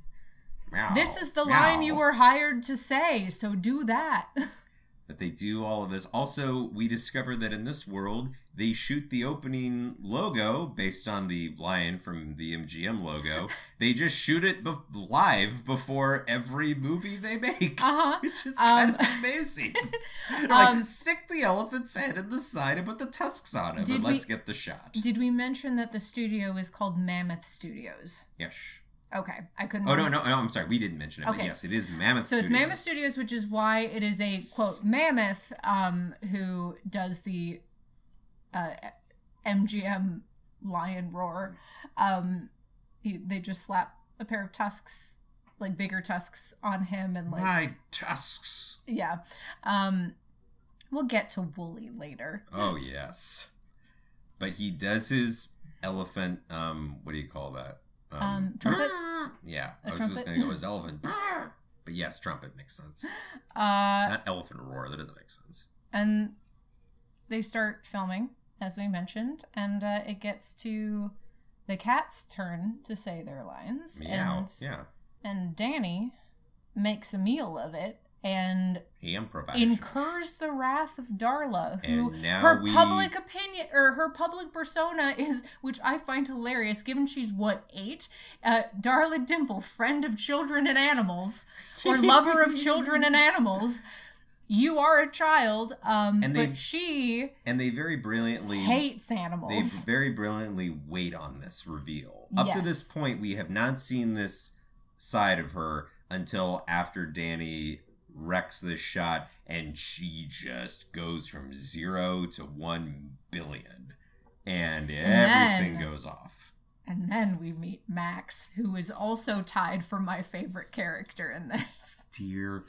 Meow, this is the meow. line you were hired to say, so do that. that they do all of this. Also, we discover that in this world, they shoot the opening logo based on the lion from the MGM logo. they just shoot it be- live before every movie they make. uh-huh. Which is kind Um, of amazing. They're um, like, stick the elephant's head in the side and put the tusks on him, and we- let's get the shot. Did we mention that the studio is called Mammoth Studios? yes. Okay, I couldn't. Oh no, no, no! I'm sorry, we didn't mention it, but Okay. yes, it is Mammoth. Studios. So it's Mammoth Studios, which is why it is a quote mammoth um, who does the uh, MGM lion roar. Um, he, they just slap a pair of tusks, like bigger tusks, on him, and like My tusks. yeah. Um, we'll get to Wooly later. Oh yes, but he does his elephant. Um, what do you call that? Um, trumpet? Yeah, I was just gonna go his elephant. But yes, trumpet makes sense. Uh, Not elephant roar. That doesn't make sense. and they start filming as we mentioned and uh, it gets to the cat's turn to say their lines Meow. and yeah, and danny makes a meal of it and he improvised. incurs the wrath of darla who her we- public opinion or her public persona is which i find hilarious given she's what eight uh, darla dimple friend of children and animals or lover of children and animals you are a child um And they- but she and they very brilliantly hates animals. They very brilliantly wait on this reveal. Up to this point, we have not seen this side of her until after Danny wrecks this shot and she just goes from zero to one billion. And everything then- goes off. and then we meet max who is also tied for my favorite character in this Dear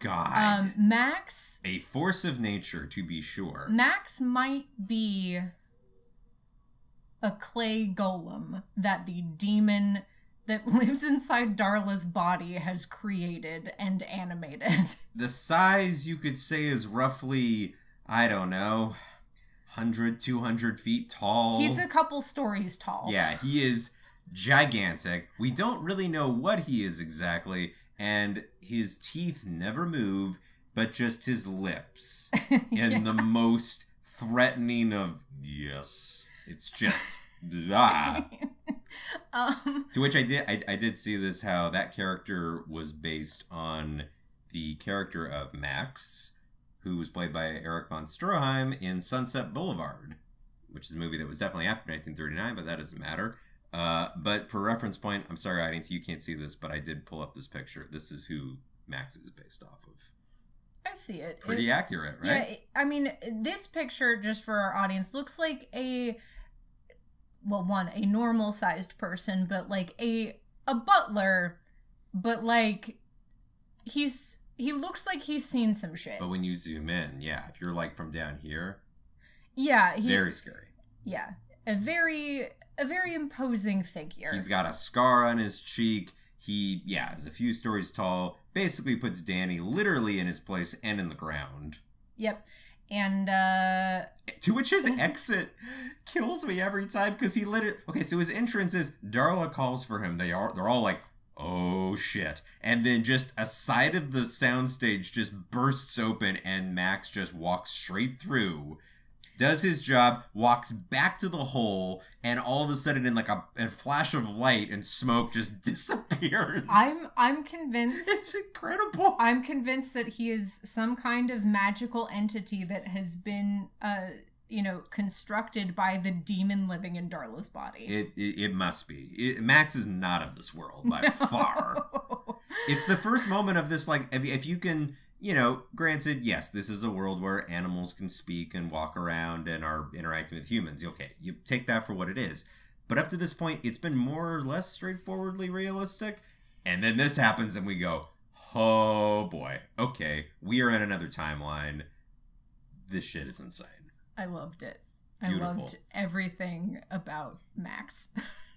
God. um max a force of nature, to be sure. Max might be a clay golem that the demon that lives inside Darla's body has created and animated. The size you could say is roughly, I don't know, 100, 200 feet tall. He's a couple stories tall. Yeah, he is gigantic. We don't really know what he is exactly, and his teeth never move, but just his lips. In the most threatening of yes. It's just ah. um, To which I did I, I did see this how that character was based on the character of Max, who was played by Erich von Stroheim in Sunset Boulevard, which is a movie that was definitely after 1939, but that doesn't matter. Uh, but for reference point, I'm sorry, audience, you can't see this, but I did pull up this picture. This is who Max is based off of. I see it. Pretty It- accurate, right? Yeah, I mean, this picture, just for our audience, looks like a well, one a normal sized person, but like a a butler, but like he's he looks like he's seen some shit. But when you zoom in, yeah, if you're like from down here, yeah, he very scary. yeah, a very a very imposing figure. He's got a scar on his cheek. He, yeah, is a few stories tall. Basically puts Danny literally in his place and in the ground. Yep. And uh To which his exit kills me every time because he literally. Okay, so his entrance is Darla calls for him. They are they're all like, oh shit, and then just a side of the soundstage just bursts open and Max just walks straight through. Does his job, walks back to the hole, and all of a sudden, in like a, a flash of light and smoke, just disappears. I'm I'm convinced It's incredible. I'm convinced that he is some kind of magical entity that has been, uh, you know, constructed by the demon living in Darla's body. It, it it must be. It, Max is not of this world by far. It's the first moment of this. Like, if, if you can, you know, granted, yes, this is a world where animals can speak and walk around and are interacting with humans. Okay, you take that for what it is. But up to this point, it's been more or less straightforwardly realistic. And then this happens, and we go, oh boy, okay, we are in another timeline. This shit is insane. I loved it. I loved everything about Max.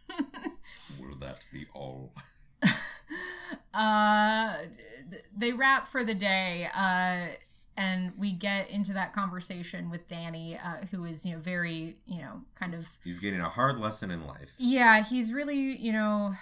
Will that be all? uh, they wrap for the day. Uh, and we get into that conversation with Danny, uh, who is, you know, very, you know, kind of He's getting a hard lesson in life. Yeah, he's really, you know,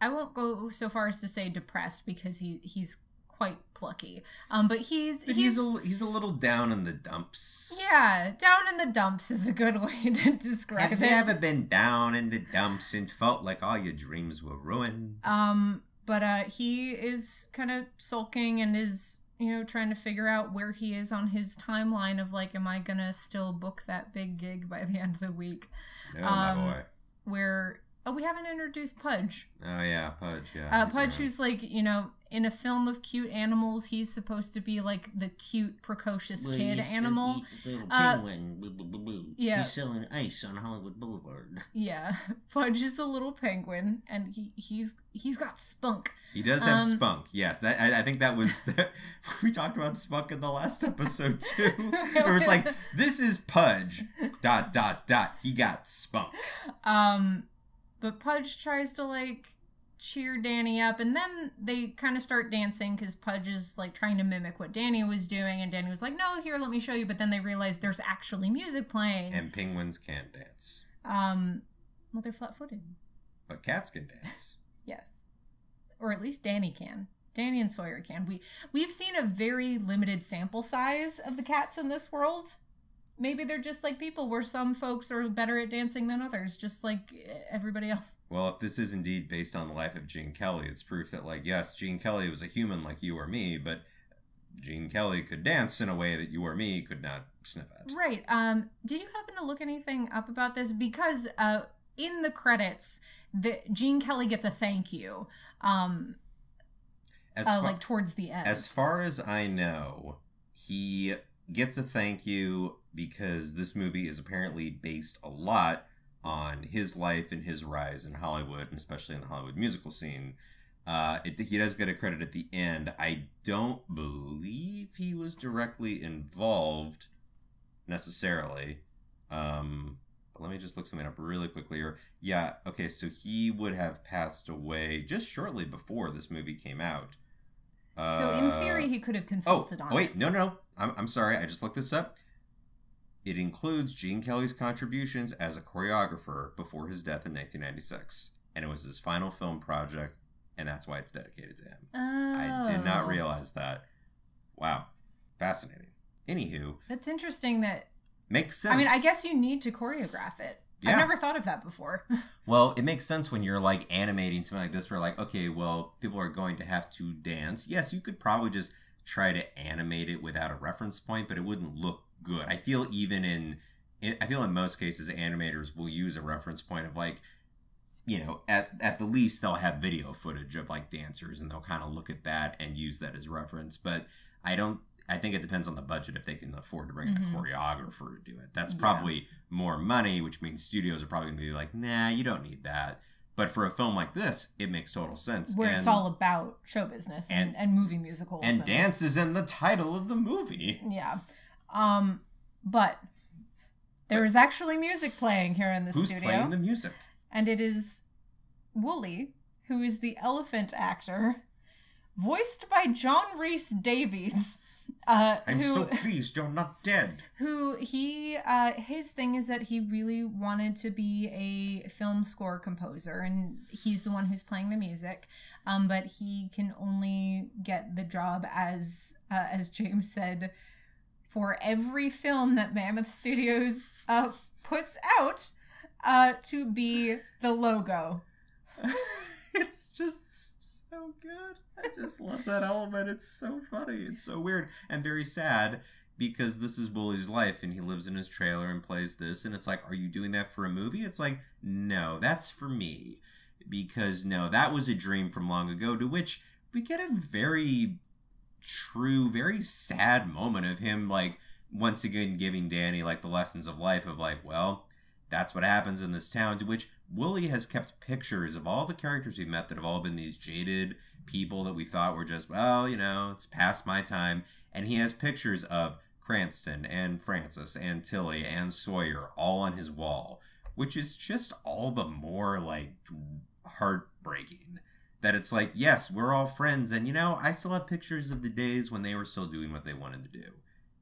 I won't go so far as to say depressed because he he's quite plucky. Um, but he's But he's, he's a, he's a little down in the dumps. yeah, down in the dumps is a good way to describe Have it. Have you ever been down in the dumps and felt like all your dreams were ruined? Um, but uh, he is kind of sulking and is you know trying to figure out where he is on his timeline of like, am I gonna still book that big gig by the end of the week? No, my um, boy. Where oh, we haven't introduced Pudge. Oh yeah, Pudge. Yeah. Uh, Pudge, around. who's like, you know, in a film of cute animals, he's supposed to be like the cute, precocious Well, kid animal. the little Uh, penguin. Boo, boo, boo, yeah. He's selling ice on Hollywood Boulevard. Yeah, Pudge is a little penguin, and he he's he's got spunk. He does have um, spunk. Yes, that I, I think that was we talked about spunk in the last episode too. it was like this is Pudge. Dot dot dot. He got spunk. Um, but Pudge tries to like cheer Danny up, and then they kind of start dancing because Pudge is like trying to mimic what Danny was doing, and Danny was like, "No, here, let me show you." But then they realize there's actually music playing. And penguins can't dance, um, well, they're flat-footed. but cats can dance. Yes. Or at least Danny can. Danny and Sawyer can. We we've seen a very limited sample size of the cats in this world. Maybe they're just like people where some folks are better at dancing than others, just like everybody else. Well, if this is indeed based on the life of Gene Kelly, it's proof that, like, yes, Gene Kelly was a human like you or me, but Gene Kelly could dance in a way that you or me could not sniff at. Right. Um did you happen to look anything up about this because uh in the credits the Gene Kelly gets a thank you um As uh, far, like towards the end. as far as I know, he gets a thank you because this movie is apparently based a lot on his life and his rise in Hollywood, and especially in the Hollywood musical scene. Uh, it, he does get a credit at the end. I don't believe he was directly involved necessarily. Um, but let me just look something up really quickly here. Yeah, okay, so he would have passed away just shortly before this movie came out. so in Uh, theory he could have Oh, consulted on it. wait, it. no, no. I'm, I'm sorry. I just looked this up. It includes Gene Kelly's contributions as a choreographer before his death in 1996. And it was his final film project, and that's why it's dedicated to him. Oh. I did not Oh. realize that. Wow. Fascinating. Anywho, That's interesting that makes sense. I mean, I guess you need to choreograph it. Yeah. I've never thought of that before. Well, it makes sense when you're like animating something like this, where like, okay, well, people are going to have to dance. Yes, you could probably just try to animate it without a reference point, but it wouldn't look good. I feel even in, in I feel in most cases, animators will use a reference point of like, you know, at at the least they'll have video footage of like dancers, and they'll kind of look at that and use that as reference. But I don't. I think it depends on the budget if they can afford to bring in Mhm. a choreographer to do it. That's Yeah. probably more money, which means studios are probably going to be like, nah, you don't need that. But for a film like this, it makes total sense. where and, it's all about show business and, and- and, movie musicals and dance is in the title of the movie. Yeah. Um, but there is actually music playing here in the Who's studio. playing the music? and it is Wooly, who is the elephant actor, voiced by John Rhys-Davies. Uh, I'm who, so pleased you're not dead. who he uh his thing is that he really wanted to be a film score composer and he's the one who's playing the music um but he can only get the job as uh, as James said for every film that Mammoth Studios uh puts out uh to be the logo it's just so good. I just love that element. It's so funny. It's so weird and very sad because this is Wooly's life and he lives in his trailer and plays this. And it's like, are you doing that for a movie? It's like, no, that's for me. Because no, that was a dream from long ago, to which we get a very true, very sad moment of him, like, once again giving Danny, like, the lessons of life of, like, well, that's what happens in this town, to which Willie has kept pictures of all the characters we've met that have all been these jaded people that we thought were just, well, you know, it's past my time. And he has pictures of Cranston and Francis and Tilly and Sawyer all on his wall, which is just all the more like heartbreaking. That it's like, yes, we're all friends, and you know, I still have pictures of the days when they were still doing what they wanted to do.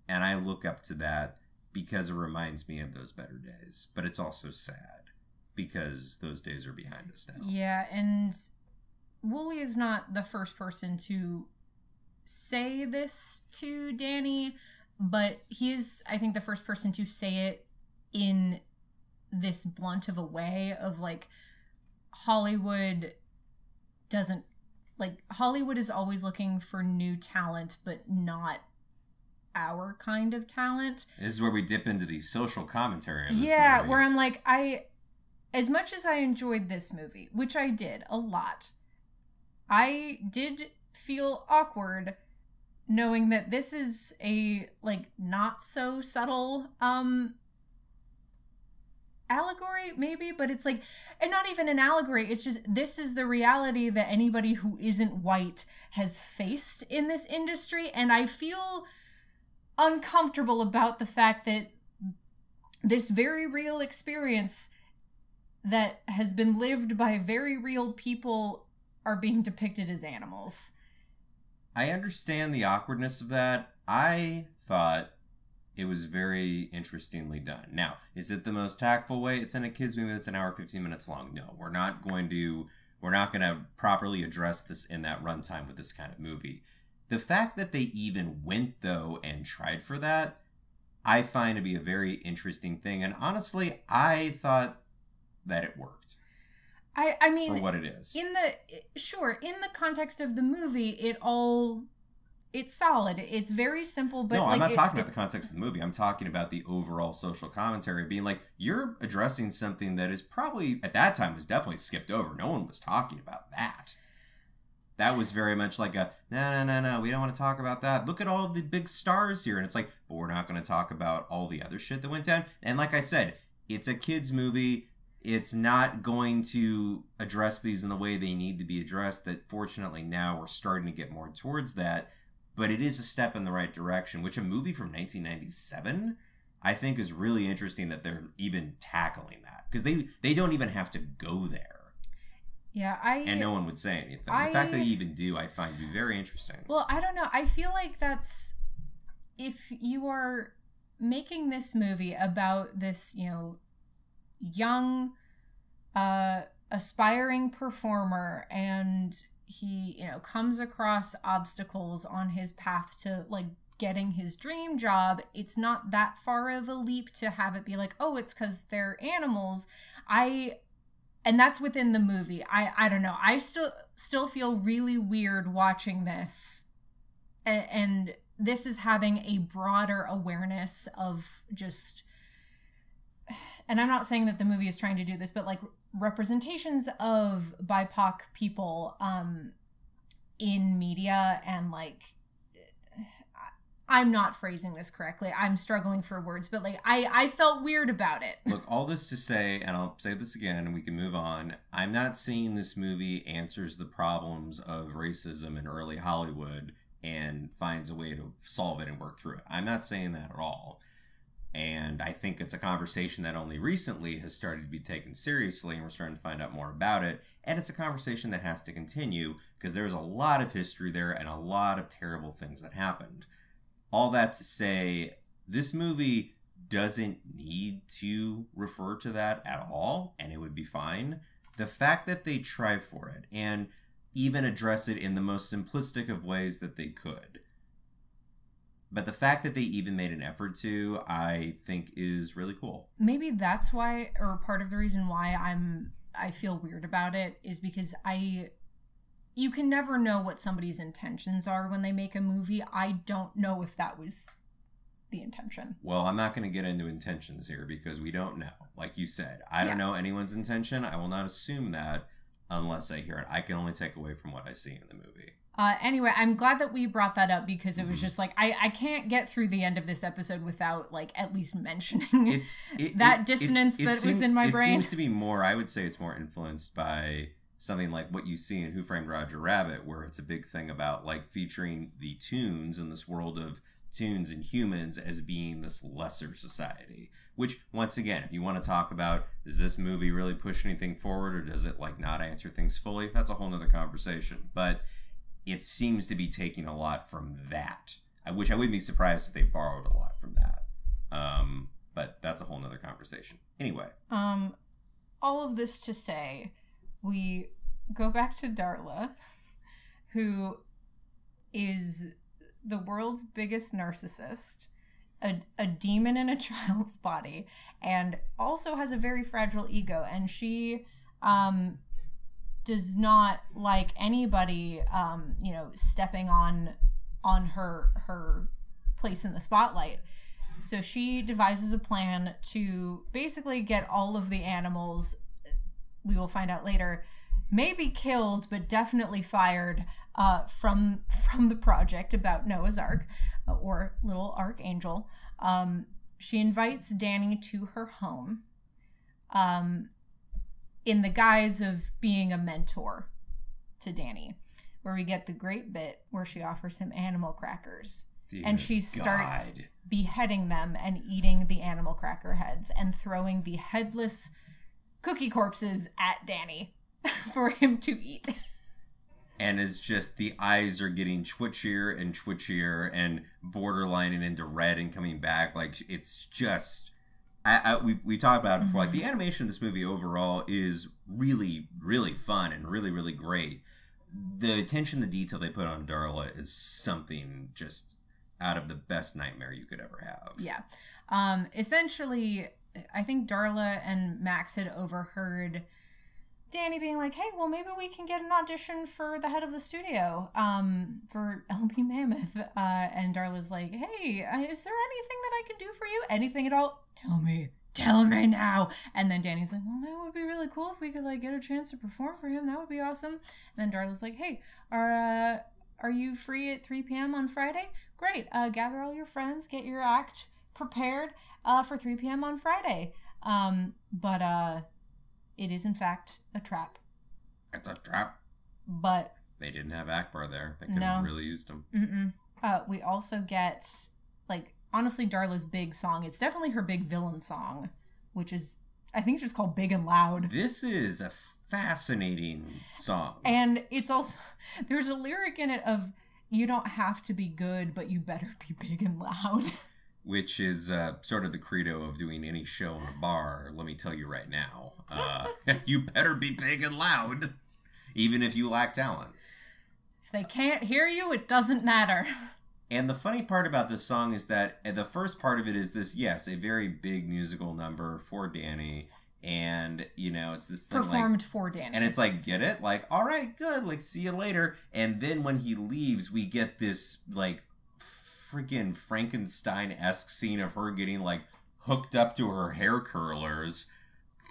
And I look up to that because it reminds me of those better days. But it's also sad because those days are behind us now. Yeah, and Wooly is not the first person to say this to Danny, but he is, I think, the first person to say it in this blunt of a way of like Hollywood doesn't like Hollywood is always looking for new talent, but not our kind of talent. This is where we dip into the social commentary. Yeah, movie. where I'm like, I, as much as I enjoyed this movie, which I did a lot, I did feel awkward knowing that this is a like not so subtle um allegory maybe but it's like and not even an allegory it's just this is the reality that anybody who isn't white has faced in this industry and i feel uncomfortable about the fact that this very real experience that has been lived by very real people are being depicted as animals. I understand the awkwardness of that. I thought it was very interestingly done. Now, is it the most tactful way? It's in a kids movie that's an hour 15 minutes long. No, we're not going to we're not going to properly address this in that runtime with this kind of movie. The fact that they even went though and tried for that, I find to be a very interesting thing and honestly, I thought that it worked I I mean, for what it is. in the sure, in the context of the movie, it all it's solid. It's very simple but no, like I'm not it- talking it- about the context of the movie. I'm talking about the overall social commentary, being like you're addressing something that is probably at that time was definitely skipped over. No one was talking about that. That was very much like a no, no, no, no. We don't want to talk about that. Look at all the big stars here, and it's like, but we're not going to talk about all the other shit that went down. And like I said, it's a kids movie. It's not going to address these in the way they need to be addressed. That fortunately now we're starting to get more towards that but it is a step in the right direction, which a movie from 1997 I think is really interesting that they're even tackling that because they they don't even have to go there Yeah, I and no one would say anything. I- the fact that they even do, I find to be very interesting. Well, I don't know. I feel like that's if you are making this movie about this, you know, young uh aspiring performer and he, you know, comes across obstacles on his path to like getting his dream job, it's not that far of a leap to have it be like, "Oh, it's cuz they're animals." I and that's within the movie. I I don't know. I still still feel really weird watching this and, and this is having a broader awareness of just and i'm not saying that the movie is trying to do this but like representations of bipoc people um in media and like I'm not phrasing this correctly. I'm struggling for words, but like I I felt weird about it. Look, all this to say, and I'll say this again and we can move on. I'm not saying this movie answers the problems of racism in early Hollywood and finds a way to solve it and work through it. I'm not saying that at all. And I think it's a conversation that only recently has started to be taken seriously, and we're starting to find out more about it. And it's a conversation that has to continue because there's a lot of history there and a lot of terrible things that happened. All that to say, this movie doesn't need to refer to that at all, and it would be fine. The fact that they try for it and even address it in the most simplistic of ways that they could. But the fact that they even made an effort to, I think, is really cool. Maybe that's why, or part of the reason why I'm I feel weird about it is because I you can never know what somebody's intentions are when they make a movie. I don't know if that was the intention. Well, I'm not going to get into intentions here because we don't know. Like you said, I don't know anyone's intention. I will not assume that unless I hear it. I can only take away from what I see in the movie. Uh, anyway, I'm glad that we brought that up because it was Mhm. just like I, I can't get through the end of this episode without like at least mentioning It's it, That it- it's- dissonance it that was in my brain. it seems to be more. I would say it's more influenced by something like what you see in Who Framed Roger Rabbit, where it's a big thing about like featuring the tunes in this world of tunes and humans as being this lesser society. Which, once again, if you want to talk about does this movie really push anything forward or does it like not answer things fully, that's a whole nother conversation. But it seems to be taking a lot from that. I wish I wouldn't be surprised if they borrowed a lot from that. Um, but that's a whole nother conversation. Anyway, Um, all of this to say, we go back to Darla, who is the world's biggest narcissist, a, a demon in a child's body, and also has a very fragile ego. And she um, does not like anybody, um, you know, stepping on on her her place in the spotlight. So she devises a plan to basically get all of the animals, we will find out later, maybe killed, but definitely fired uh, from from the project about Noah's Ark uh, or Little Archangel. Um, she invites Danny to her home um, in the guise of being a mentor to Danny, where we get the great bit where she offers him animal crackers and she starts God. beheading them and eating the animal cracker heads and throwing the headless cookie corpses at Danny for him to eat. and it's just the eyes are getting twitchier and twitchier and borderlining into red and coming back. Like it's just. I, I, we, we talked about it before. Like the animation of this movie overall is really, really fun and really, really great. The attention, the detail they put on Darla is something just out of the best nightmare you could ever have. Yeah. Um, essentially, I think Darla and Max had overheard Danny being like, hey, well, maybe we can get an audition for the head of the studio um, for LB Mammoth. Uh, and Darla's like, hey, uh, is there anything that I can do for you? Anything at all? Tell me. Tell me now. And then Danny's like, well, that would be really cool if we could like get a chance to perform for him. That would be awesome. And then Darla's like, hey, are uh, are you free at 3 p.m. on Friday? Great. Uh, gather all your friends, get your act prepared uh, for 3 p.m. on Friday. Um, but uh, it is in fact a trap. It's a trap. But They didn't have Ackbar there. They could No. have really used him. mm-mm. Uh, we also get like honestly Darla's big song. It's definitely her big villain song, which is I think it's just called Big and Loud. This is a fascinating song. And it's also there's a lyric in it of you don't have to be good, but you better be big and loud. which is uh, sort of the credo of doing any show in a bar. Let me tell you right now, uh, you better be big and loud, even if you lack talent. if they can't hear you, it doesn't matter. And the funny part about this song is that uh, the first part of it is this, yes, a very big musical number for Danny, and you know it's this thing like, Performed for Danny. and it's like get it, like all right, good, like see you later. And then when he leaves, we get this like freaking Frankenstein esque scene of her getting like hooked up to her hair curlers,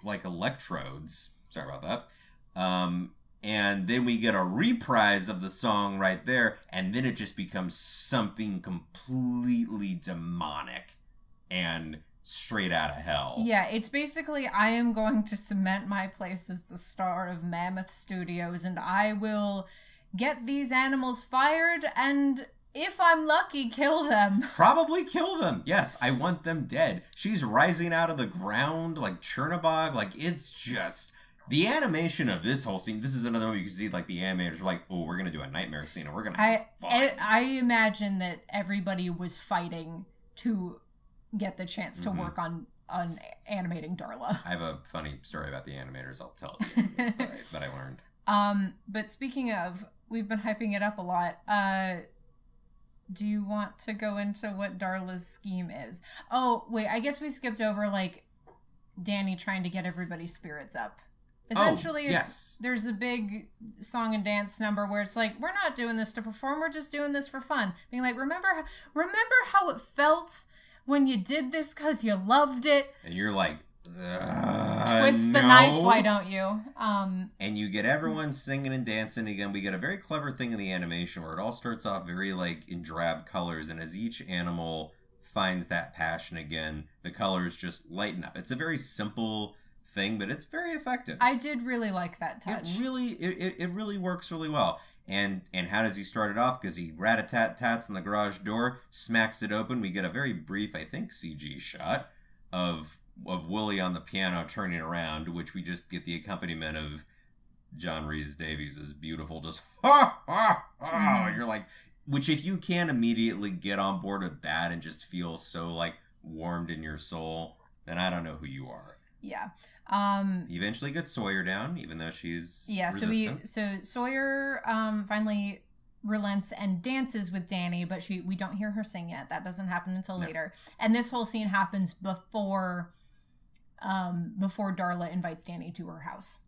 like electrodes. Sorry about that. Um, and then we get a reprise of the song right there, and then it just becomes something completely demonic and straight out of hell. Yeah, it's basically I am going to cement my place as the star of Mammoth Studios and I will get these animals fired and if I'm lucky, kill them. Probably kill them. Yes, I want them dead. She's rising out of the ground like Chernobog. Like it's just the animation of this whole scene. This is another one you can see like the animators were like, "Oh, we're gonna do a nightmare scene, and we're gonna." I. I I imagine that everybody was fighting to get the chance to Mhm. work on on animating Darla. I have a funny story about the animators. I'll tell it to you that, I, that I learned. Um, but speaking of, we've been hyping it up a lot. Uh, do you want to go into what Darla's scheme is? Oh, wait, I guess we skipped over like Danny trying to get everybody's spirits up. Oh, Essentially, oh, yes. there's a big song and dance number where it's like we're not doing this to perform, we're just doing this for fun. Being like, remember, remember how it felt when you did this because you loved it. And you're like, "Uh, Twist the no." knife, why don't you? Um, and you get everyone singing and dancing again. We get a very clever thing in the animation where it all starts off very like in drab colors, and as each animal finds that passion again, the colors just lighten up. It's a very simple thing, but it's very effective. I did really like that touch. It really, it, it, it really works really well. And and how does he start it off? Because he rat a tat tats on the garage door, smacks it open. We get a very brief, I think, CG shot of of Willie on the piano turning around, which we just get the accompaniment of John Rhys-Davies' is beautiful, just ha ha ha. Mhm. You're like, which if you can't immediately get on board with that and just feel so like warmed in your soul, then I don't know who you are. yeah. Um, eventually gets Sawyer down, even though she's yeah. So we so Sawyer um finally relents and dances with Danny, but she we don't hear her sing yet. That doesn't happen until No. later. And this whole scene happens before um before Darla invites Danny to her house.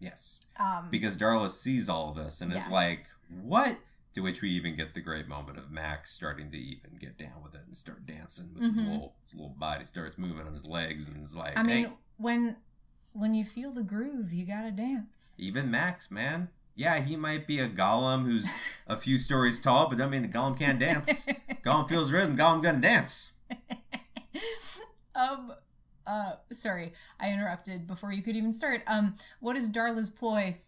Yes. Um Because Darla sees all of this and Yes. is like, what? To which we even get the great moment of Max starting to even get down with it and start dancing with his Mhm. little his little body starts moving on his legs and is like, I mean hey, when when you feel the groove, you got to dance. even Max, man. Yeah, he might be a golem who's a few stories tall, but doesn't mean the golem can't dance. golem feels rhythm, golem gonna dance. um uh sorry, I interrupted before you could even start. Um what is Darla's ploy?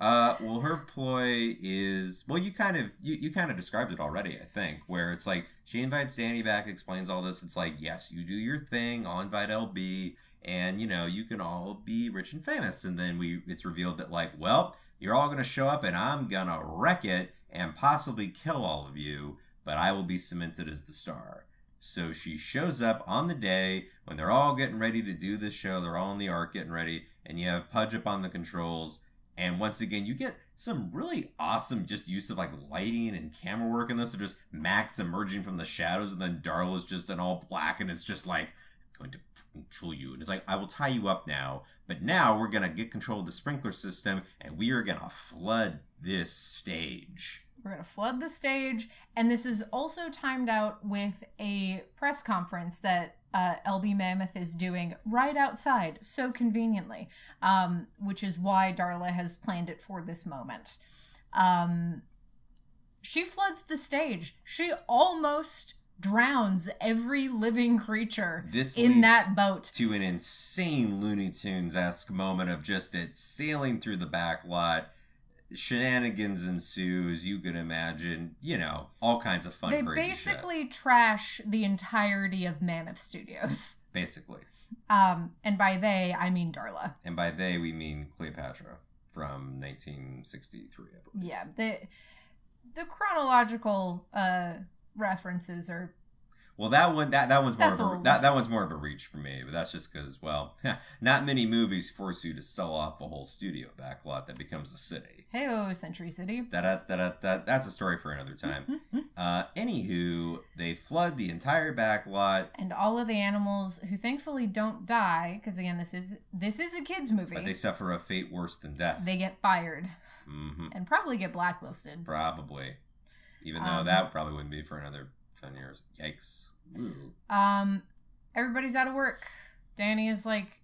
Uh, well, her ploy is well, you kind of you, you kind of described it already, I think, where it's like she invites Danny back, explains all this. It's like, yes, you do your thing. I'll invite LB, and you know you can all be rich and famous. And then we it's revealed that like, well, you're all gonna show up, and I'm gonna wreck it and possibly kill all of you, but I will be cemented as the star. So she shows up on the day when they're all getting ready to do this show. They're all in the arc getting ready, and you have Pudge up on the controls. And once again, you get some really awesome just use of like lighting and camera work in this of just Max emerging from the shadows and then Darla's just in all black and it's just like going to control you. And it's like, I will tie you up now, but now we're gonna get control of the sprinkler system and we are gonna flood this stage. We're going to flood the stage. And this is also timed out with a press conference that uh, LB Mammoth is doing right outside, so conveniently, um, which is why Darla has planned it for this moment. Um, she floods the stage. She almost drowns every living creature This in that boat. to an insane Looney Tunes esque moment of just it sailing through the back lot. Shenanigans ensue, as you can imagine. You know, all kinds of fun. They basically trash the entirety of Mammoth Studios. basically, Um, and by they, I mean Darla. and by they we mean Cleopatra from 1963. I believe. Yeah, the the chronological uh references are Well, that one that that one's more That's of a that, that one's more of a reach for me, but that's just because well, not many movies force you to sell off a whole studio backlot that becomes a city. hey oh Century City. Da da da. That's a story for another time. uh, anywho, they flood the entire back lot, And all of the animals who thankfully don't die, because again, this is this is a kids movie. but they suffer a fate worse than death. They get fired hmm and probably get blacklisted. Probably, even though Um, that probably wouldn't be for another ten years. Yikes! Um, everybody's out of work. Danny is like,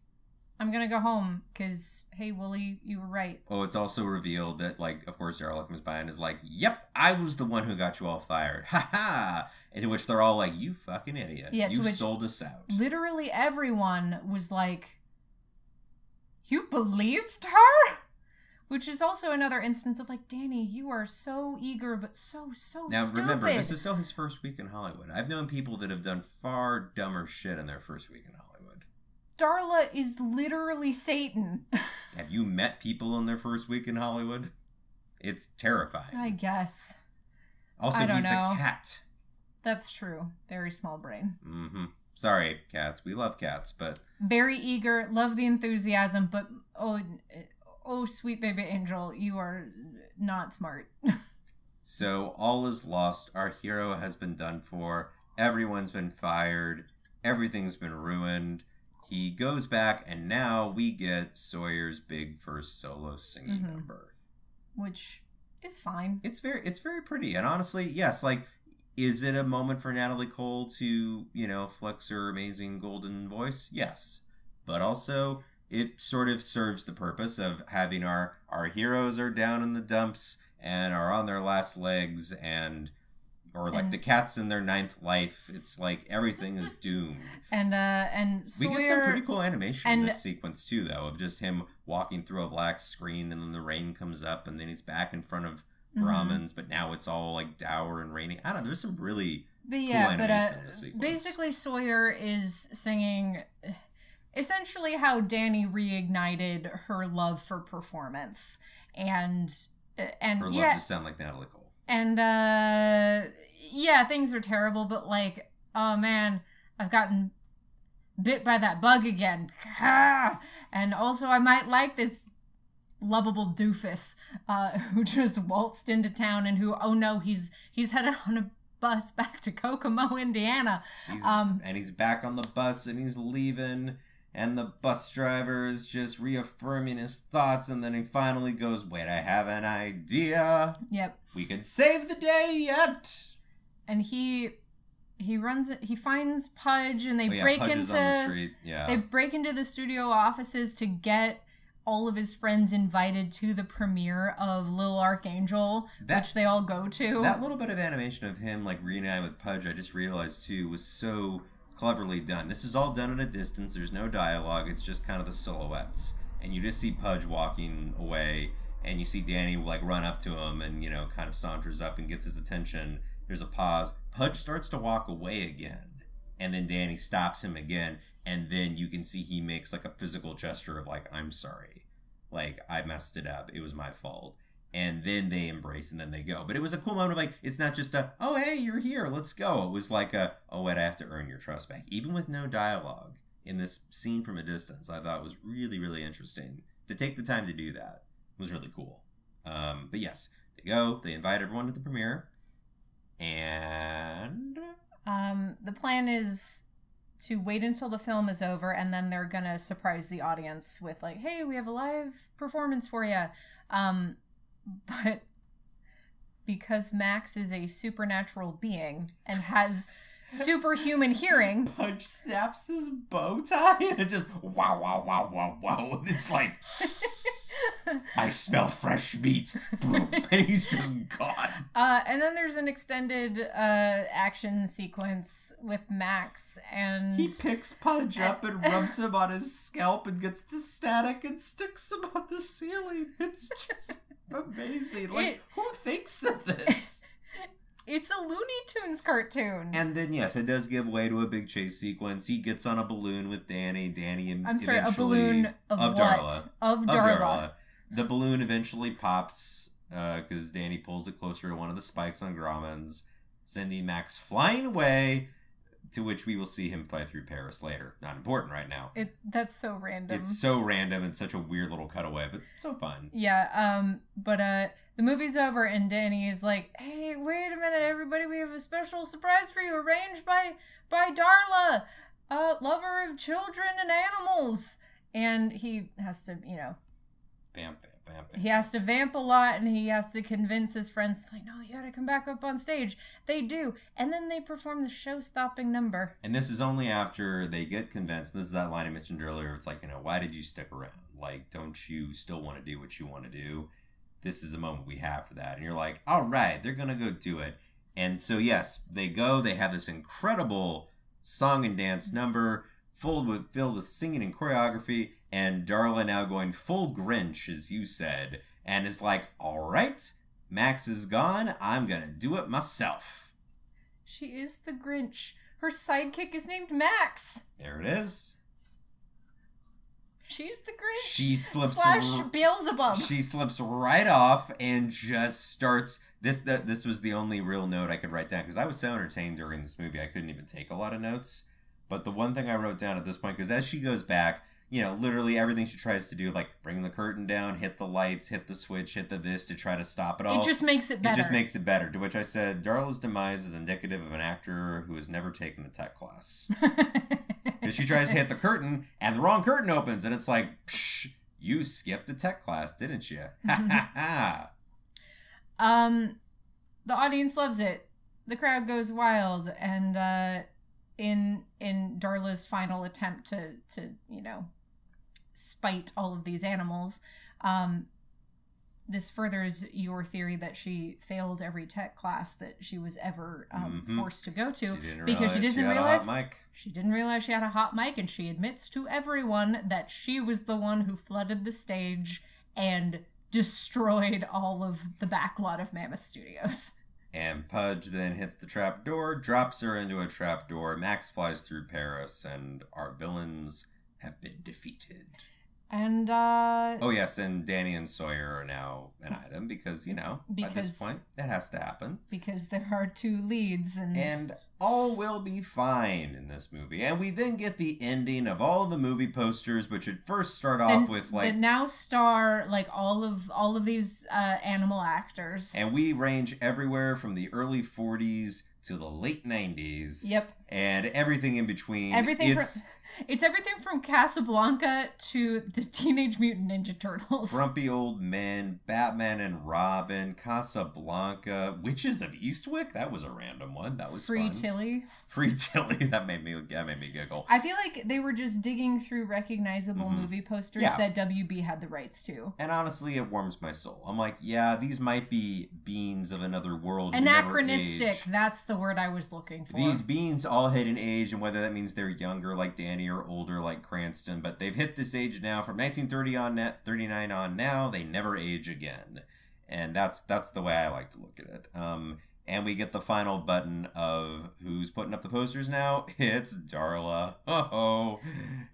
I'm gonna go home because hey, Wooly, you were right. Oh, it's also revealed that, like, of course, Darla comes by and is like, "Yep, I was the one who got you all fired." Ha ha! And to which they're all like, "You fucking idiot! Yeah, to you which- sold us out." Literally everyone was like, "You believed her." Which is also another instance of like, Danny, you are so eager, but so so Now stupid. remember, this is still his first week in Hollywood. I've known people that have done far dumber shit in their first week in Hollywood. Darla is literally Satan. Have you met people in their first week in Hollywood? It's terrifying. I guess also, I he's know. a cat. that's true. Very small brain. Mm hmm Sorry, cats. We love cats, but Very eager. Love the enthusiasm, but oh, oh, sweet baby angel, you are not smart. So all is lost. Our hero has been done for. Everyone's been fired. Everything's been ruined. He goes back, and now we get Sawyer's big first solo singing Mhm. number. Which is fine. It's very, it's very pretty, and honestly, yes. Like, is it a moment for Natalie Cole to, you know, flex her amazing golden voice? Yes, but also it sort of serves the purpose of having our our heroes are down in the dumps and are on their last legs and or like And- the cats in their ninth life it's like everything is doomed And uh, and we get some pretty cool animation in this sequence too though of just him walking through a black screen and then the rain comes up and then he's back in front of Mhm. Grauman's but now it's all like dour and rainy i don't know there's some really But yeah, but uh, animation in this sequence. basically Sawyer is singing essentially how Danny reignited her love for performance, and uh, and her love yeah, to sound like natalie cole. And uh, yeah, things are terrible, but like, oh man, I've gotten bit by that bug again, and also I might like this lovable doofus uh, who just waltzed into town and who oh no he's he's headed on a bus back to Kokomo, Indiana. he's, um, and he's back on the bus and he's leaving and the bus driver is just reaffirming his thoughts and then he finally goes wait i have an idea. Yep, we can save the day yet. And he he runs he finds Pudge and they oh, yeah, break Pudge into the street yeah. they break into the studio offices to get all of his friends invited to the premiere of Little Ark Angel, That- which they all go to. That little bit of animation of him like reuniting with Pudge, I just realized too, was so cleverly done. This is all done at a distance. There's no dialogue. It's just kind of the silhouettes, and you just see Pudge walking away, and you see Danny like run up to him, and you know, kind of saunters up and gets his attention. There's a pause. Pudge starts to walk away again, and then Danny stops him again, and then you can see he makes like a physical gesture of like, "I'm sorry." Like I messed it up. It was my fault and then they embrace and then they go. But it was a cool moment of like it's not just a oh hey you're here let's go. It was like a oh wait I have to earn your trust back even with no dialogue in this scene from a distance. I thought was really really interesting to take the time to do that was really cool. Um, but yes, they go. They invite everyone to the premiere, and um, the plan is to wait until the film is over and then they're gonna surprise the audience with like, "Hey, we have a live performance for you." Um, but because Max is a supernatural being and has superhuman hearing, Pudge snaps his bow tie and it just wow wow wow wow wow. And it's like I smell fresh meat. Boom. and he's just gone. Uh, and then there's an extended uh, action sequence with Max, and He picks Pudge up and rubs him on his scalp and gets the static and sticks him on the ceiling. It's just amazing. Like, It- who thinks of this? It's a Looney Tunes cartoon. And then, yes, it does give way to a big chase sequence. He gets on a balloon with Danny. Danny and I'm sorry, a balloon of, of? Darla. Of of Darla. Darla. The balloon eventually pops because Danny pulls it closer to one of the spikes on Grauman's, sending Max flying away. To which we will see him fly through Paris later. Not important right now. It that's so random. It's so random and such a weird little cutaway, but so fun. Yeah, um, but uh, the movie's over, and Danny is like, "Hey, wait a minute, everybody! We have a special surprise for you, arranged by by Darla, uh, lover of children and animals." And he has to, you know, Bam, bam, vamp. he has to vamp a lot and he has to convince his friends like no you gotta come back up on stage they do and then they perform the show-stopping number And this is only after they get convinced. This is that line I mentioned earlier. It's like, you know, why did you stick around? Like, don't you still want to do what you want to do? This is a moment we have for that. And you're like, all right, they're going to go do it. And so, yes, they go. They have this incredible song and dance number filled with, filled with singing and choreography. And Darla now going full Grinch, as you said, and is like, all right, Max is gone. I'm going to do it myself. she is the grinch her sidekick is named max There it is. She's the grinch She slips slash r- beelzebub she slips right off and just starts this that this was the only real note I could write down because I was so entertained during this movie I couldn't even take a lot of notes. But the one thing I wrote down at this point because as she goes back, you know, literally everything she tries to do, like bring the curtain down, hit the lights, hit the switch, hit the this to try to stop it all. it just makes it better It just makes it better. To which I said, Darla's demise is indicative of an actor who has never taken a tech class. Because she tries to hit the curtain, and the wrong curtain opens, and it's like, Psh, you skipped the tech class, didn't you? Um, the audience loves it. The crowd goes wild, and uh, in in Darla's final attempt to to you know spite all of these animals, um, this furthers your theory that she failed every tech class that she was ever um, Mhm. forced to go to She didn't because she realize doesn't had a hot realize mic. she didn't realize she had a hot mic, and she admits to everyone that she was the one who flooded the stage and destroyed all of the backlot of Mammoth Studios. And Pudge then hits the trap door, drops her into a trap door. Max flies through Paris, and our villains have been defeated. And uh Oh yes, and Danny and Sawyer are now an item because you know Because- this point it has to happen. because there are two leads and, and all will be fine in this movie. And we then get the ending of all the movie posters, which would first start off with like, the now star like all of all of these uh animal actors. and we range everywhere from the early 40s to the late 90s, Yep. and everything in between. Everything it's from it's everything from Casablanca to the Teenage Mutant Ninja Turtles. Grumpy Old Men, Batman and Robin, Casablanca, Witches of Eastwick. That was a random one. That was Free fun. Tilly. Free Tilly. That made me that made me giggle. I feel like they were just digging through recognizable Mhm. movie posters Yeah. that WB had the rights to. And honestly, it warms my soul. I'm like, yeah, these might be beings of another world. Anachronistic, that's the word I was looking for. These beings all hit an age, and whether that means they're younger like Danny or older like Cranston, but they've hit this age now from 1930 on net, 39 on now. They never age again, and that's that's the way I like to look at it. Um, and we get the final button of who's putting up the posters now. It's Darla. Oh,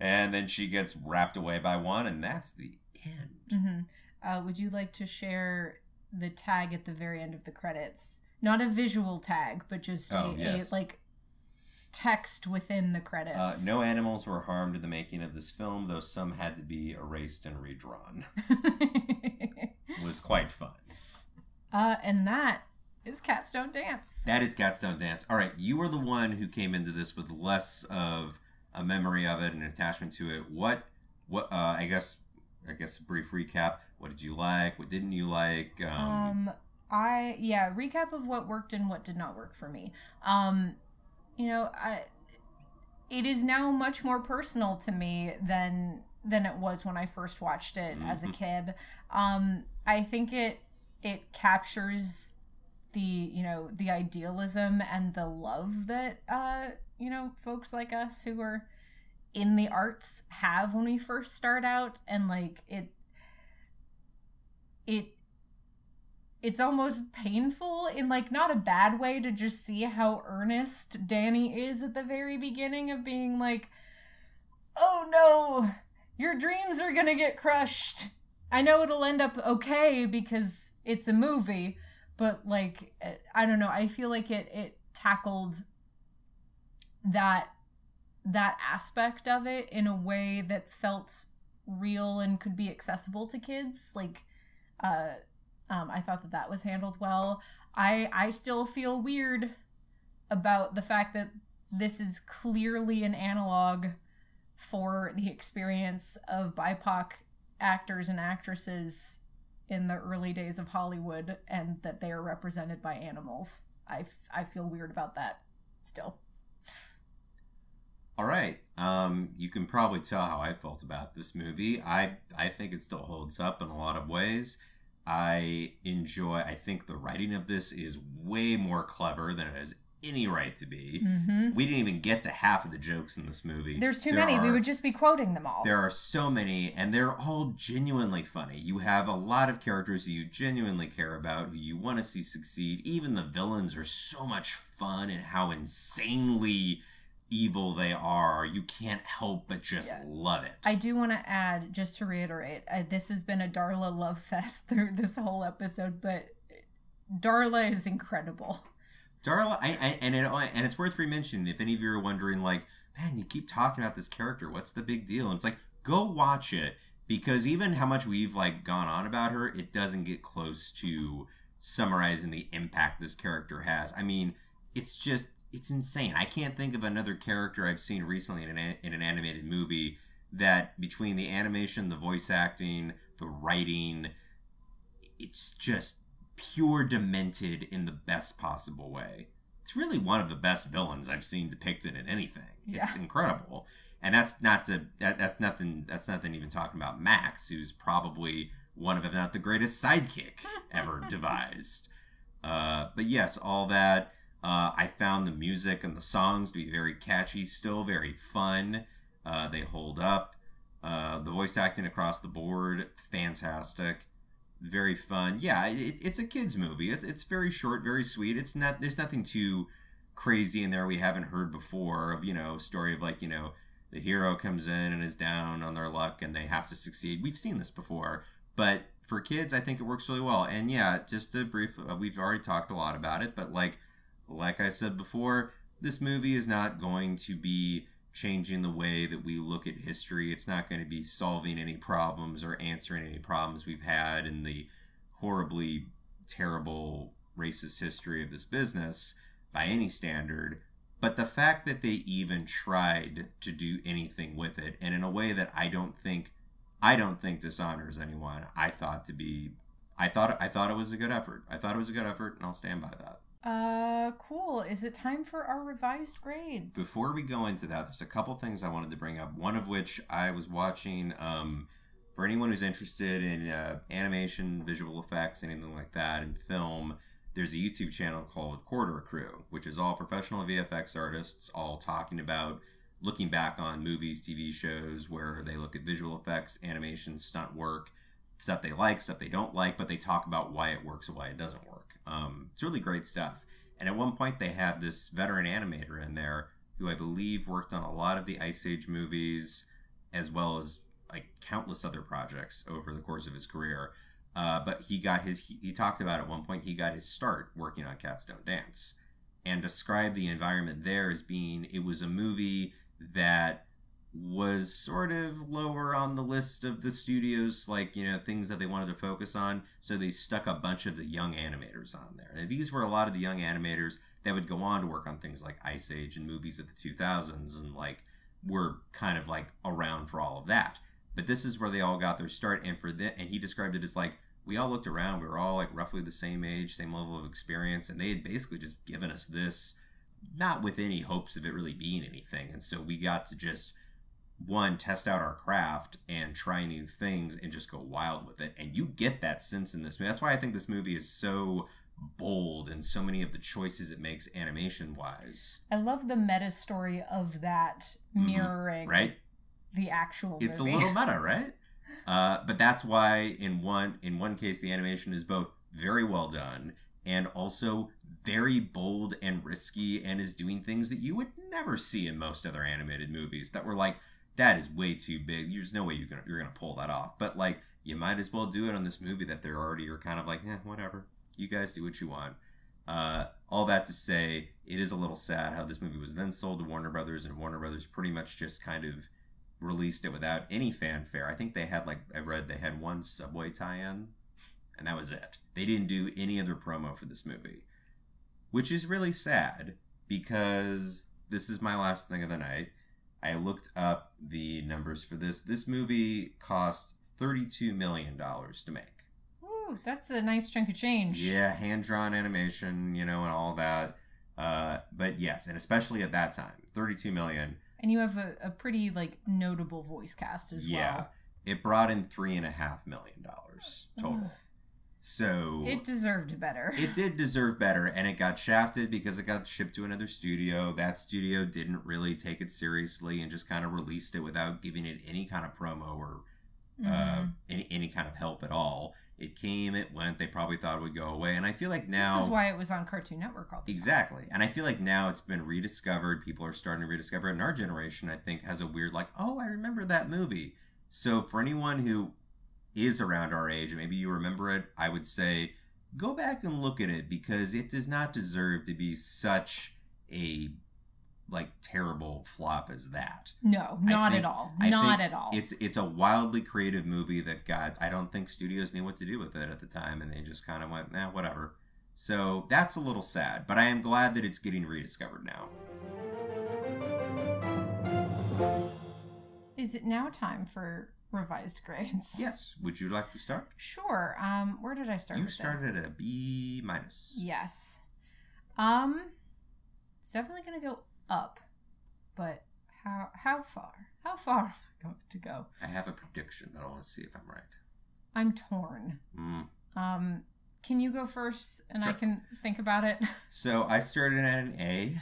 and then she gets wrapped away by one, and that's the end. hmm Uh, would you like to share the tag at the very end of the credits? Not a visual tag, but just Oh, a, yes. a like text within the credits. Uh, no animals were harmed in the making of this film, though some had to be erased and redrawn. It was quite fun. uh, and that is Cats Don't Dance. That is Cats Don't Dance. All right, you were the one who came into this with less of a memory of it and attachment to it. What, what? Uh, I guess, I guess a brief recap. What did you like? What didn't you like? Um, Um, I yeah, recap of what worked and what did not work for me. Um, you know, I it is now much more personal to me than than it was when I first watched it as a Mhm. kid. Um, I think it it captures the you know the idealism and the love that uh you know folks like us who are in the arts have when we first start out and like it it it's almost painful in like not a bad way to just see how earnest Danny is at the very beginning of being like oh no your dreams are going to get crushed. I know it'll end up okay because it's a movie but like eh, I don't know. I feel like it it tackled that that aspect of it in a way that felt real and could be accessible to kids. Like uh um, I thought that that was handled well. I I still feel weird about the fact that this is clearly an analog for the experience of BIPOC actors and actresses in the early days of Hollywood and that they are represented by animals. I, f- I feel weird about that still. All right. Um, you can probably tell how I felt about this movie. I I think it still holds up in a lot of ways. I enjoy. I think the writing of this is way more clever than it has any right to be. Mm-hmm. We didn't even get to half of the jokes in this movie. There's too There many. we would just be quoting them all. There are so many, and they're all genuinely funny. You have a lot of characters who you genuinely care about, who you want to see succeed. Even the villains are so much fun and how insanely evil they are. You can't help but just Yeah. love it. I do want to add, just to reiterate, uh, this has been a Darla love fest through this whole episode, but Darla is incredible. Darla, I, I, and it, and it's worth re-mentioning if any of you are wondering, like, man, you keep talking about this character. What's the big deal? And it's like, go watch it because even how much we've like gone on about her, it doesn't get close to summarizing the impact this character has. I mean, it's just it's insane. I can't think of another character I've seen recently in an in an animated movie that between the animation, the voice acting, the writing, it's just pure demented in the best possible way. It's really one of the best villains I've seen depicted in anything. It's incredible. And that's not to that, that's nothing that's nothing even talking about Max, who's probably one of if not the greatest sidekick ever devised. Uh, but yes, all that uh, I found the music and the songs to be very catchy, still very fun. Uh, they hold up. Uh, the voice acting across the board, fantastic very fun. Yeah, it, it's a kids movie. It's it's very short, very sweet. It's not there's nothing too crazy in there we haven't heard before of you know story of like you know the hero comes in and is down on their luck and they have to succeed. We've seen this before, but for kids, I think it works really well. And yeah, just a brief, uh, we've already talked a lot about it, but like like I said before, this movie is not going to be changing the way that we look at history. It's not going to be solving any problems or answering any problems we've had in the horribly terrible racist history of this business by any standard. But the fact that they even tried to do anything with it, and in a way that I don't think, I don't think dishonors anyone. I thought to be, I thought, I thought it was a good effort. I thought it was a good effort, and I'll stand by that. Uh, cool. Is it time for our revised grades? Before we go into that, there's a couple things I wanted to bring up. One of which I was watching. Um, for anyone who's interested in uh, animation, visual effects, anything like that, and film, there's a YouTube channel called Corridor Crew, which is all professional VFX artists, all talking about looking back on movies, TV shows, where they look at visual effects, animation, stunt work, stuff they like, stuff they don't like, but they talk about why it works and why it doesn't work. Um, it's really great stuff. And at one point, they had this veteran animator in there who I believe worked on a lot of the Ice Age movies, as well as like countless other projects over the course of his career. Uh, but he got his, he, he talked about at one point, he got his start working on Cats Don't Dance and described the environment there as being, it was a movie that was sort of lower on the list of the studios like you know things that they wanted to focus on so they stuck a bunch of the young animators on there. And these were a lot of the young animators that would go on to work on things like ice age and movies of the 2000s and like were kind of like around for all of that. But this is where they all got their start and for that and he described it as like we all looked around we were all like roughly the same age same level of experience and they had basically just given us this not with any hopes of it really being anything and so we got to just one test out our craft and try new things and just go wild with it. And you get that sense in this movie. That's why i think this movie is so bold and so many of the choices it makes animation wise I love the meta story of that Mhm. mirroring right? the actual it's a little meta right? Uh, but that's why in one in one case the animation is both very well done and also very bold and risky and is doing things that you would never see in most other animated movies that were like that is way too big there's no way you're gonna you're gonna pull that off but like you might as well do it on this movie that they're already are kind of like eh, whatever you guys do what you want uh, all that to say it is a little sad how this movie was then sold to warner brothers and warner brothers pretty much just kind of released it without any fanfare. I think they had like I read they had one subway tie-in, and that was it. They didn't do any other promo for this movie, which is really sad because this is my last thing of the night. I looked up the numbers for this. This movie cost thirty-two million dollars to make. Ooh, that's a nice chunk of change. Yeah, hand drawn animation, you know, and all that. Uh, but yes, and especially at that time, 32 million. And you have a, a pretty like notable voice cast as Yeah, well. Yeah, it brought in three and a half million dollars total. So It deserved better. it did deserve better and it got shafted because it got shipped to another studio that studio didn't really take it seriously and just kind of released it without giving it any kind of promo or uh, Mhm. any, any kind of help at all it came it went they probably thought it would go away and i feel like now this is why it was on Cartoon Network all the time. exactly and i feel like now it's been rediscovered people are starting to rediscover it and our generation i think has a weird like oh i remember that movie so for anyone who is around our age and maybe you remember it i would say go back and look at it because it does not deserve to be such a like terrible flop as that No, not think- at all. I not at all. it's it's a wildly creative movie that got i don't think studios knew what to do with it at the time and they just kind of went nah whatever so that's a little sad but i am glad that it's getting rediscovered now Is it now time for revised grades? yes would you like to start Sure. Um, where did I start? you with this? started at a b minus Yes. Um, it's definitely gonna go up, but how how far? How far am I going to go? i have a prediction that i want to see if i'm right I'm torn. mm. Um, can you go first, and I can think about it? So I started at an A,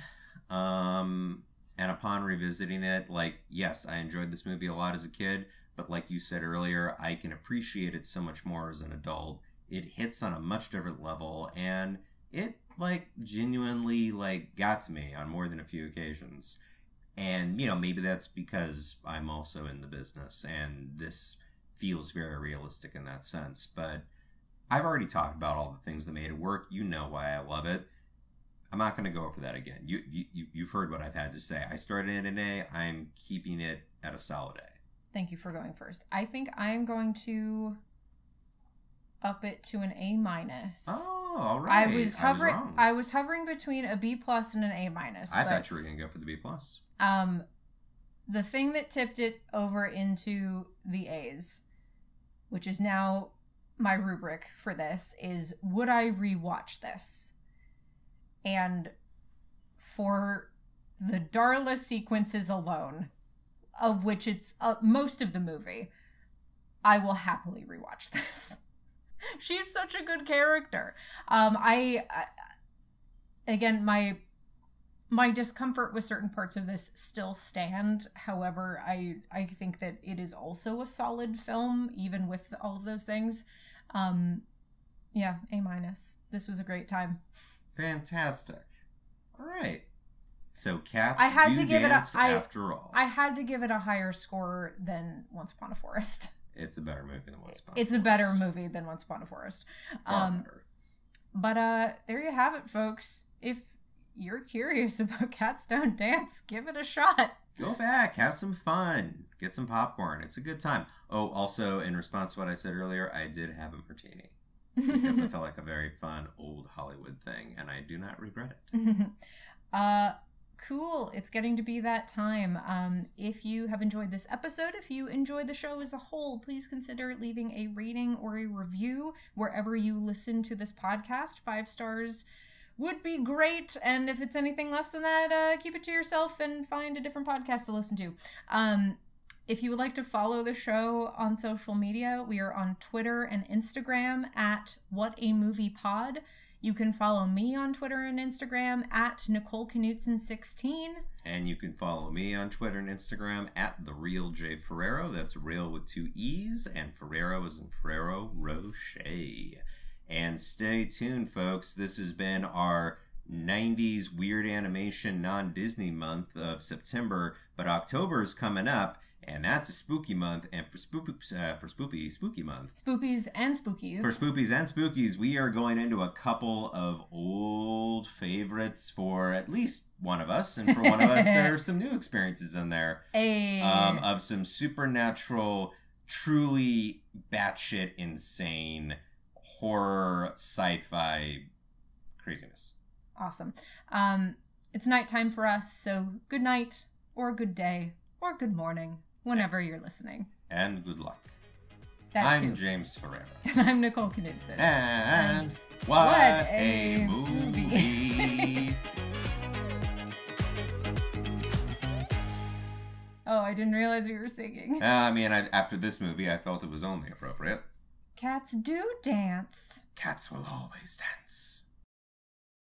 um, and upon revisiting it, like yes, I enjoyed this movie a lot as a kid, but like you said earlier, I can appreciate it so much more as an adult. It hits on a much different level, and it like genuinely like got to me on more than a few occasions. And you know maybe that's because I'm also in the business, and this feels very realistic in that sense, but. I've already talked about all the things that made it work. You know why I love it. I'm not going to go over that again. You, you you- you've heard what I've had to say. I started at an A. I'm keeping it at a solid A. Thank you for going first. I think I'm going to up it to an A minus. Oh, all right. I was hovering. wrong. I was hovering between a B plus and an A minus. I thought you were going to go for the B plus. Um, the thing that tipped it over into the A's, which is now my rubric for this, is would I rewatch this? And for the Darla sequences alone, of which it's uh, most of the movie, I will happily rewatch this. She's such a good character. Um, I, I again my my discomfort with certain parts of this still stand. However, I I think that it is also a solid film, even with all of those things. Um, yeah, A minus. This was a great time. Fantastic. All right. So cats I had do to give it a- dance after all. I had to give it a higher score than Once Upon a Forest. it's a better movie than Once Upon It's a better movie than Once Upon a Forest. Far Um, better. But uh, there you have it, folks. If you're curious about Cats Don't Dance, give it a shot. Go back, have some fun, get some popcorn. It's a good time. Oh, also, in response to what I said earlier, I did have a martini because I felt like a very fun old Hollywood thing, and I do not regret it. uh cool. It's getting to be that time. Um if you have enjoyed this episode if you enjoyed the show as a whole please consider leaving a rating or a review wherever you listen to this podcast. Five stars would be great. And if it's anything less than that uh, keep it to yourself and find a different podcast to listen to. Um if you would like to follow the show on social media, we are on Twitter and Instagram at What a Movie Pod. You can follow me on Twitter and Instagram at Nicole Knutson16. And you can follow me on Twitter and Instagram at the real J Ferrero. That's real with two E's, and Ferrero is in Ferrero Rocher. And stay tuned, folks. This has been our 90s weird animation non Disney month of September, but October is coming up, and that's a spooky month. And for spooky, uh, for spooky, spooky month, Spoopies and Spookies. for spoopies and spookies, we are going into a couple of old favorites for at least one of us, and for one of us, there are some new experiences in there a um, of some supernatural, truly batshit insane horror sci-fi craziness. awesome. Um, it's nighttime for us, so good night or good day or good morning whenever you're listening. And good luck. That I'm too. James Ferrero. And I'm Nicole Knudsen. And what, what a, a movie! movie. Oh, I didn't realize we were singing. Uh, I mean, I, after this movie, I felt it was only appropriate. Cats do dance. Cats will always dance.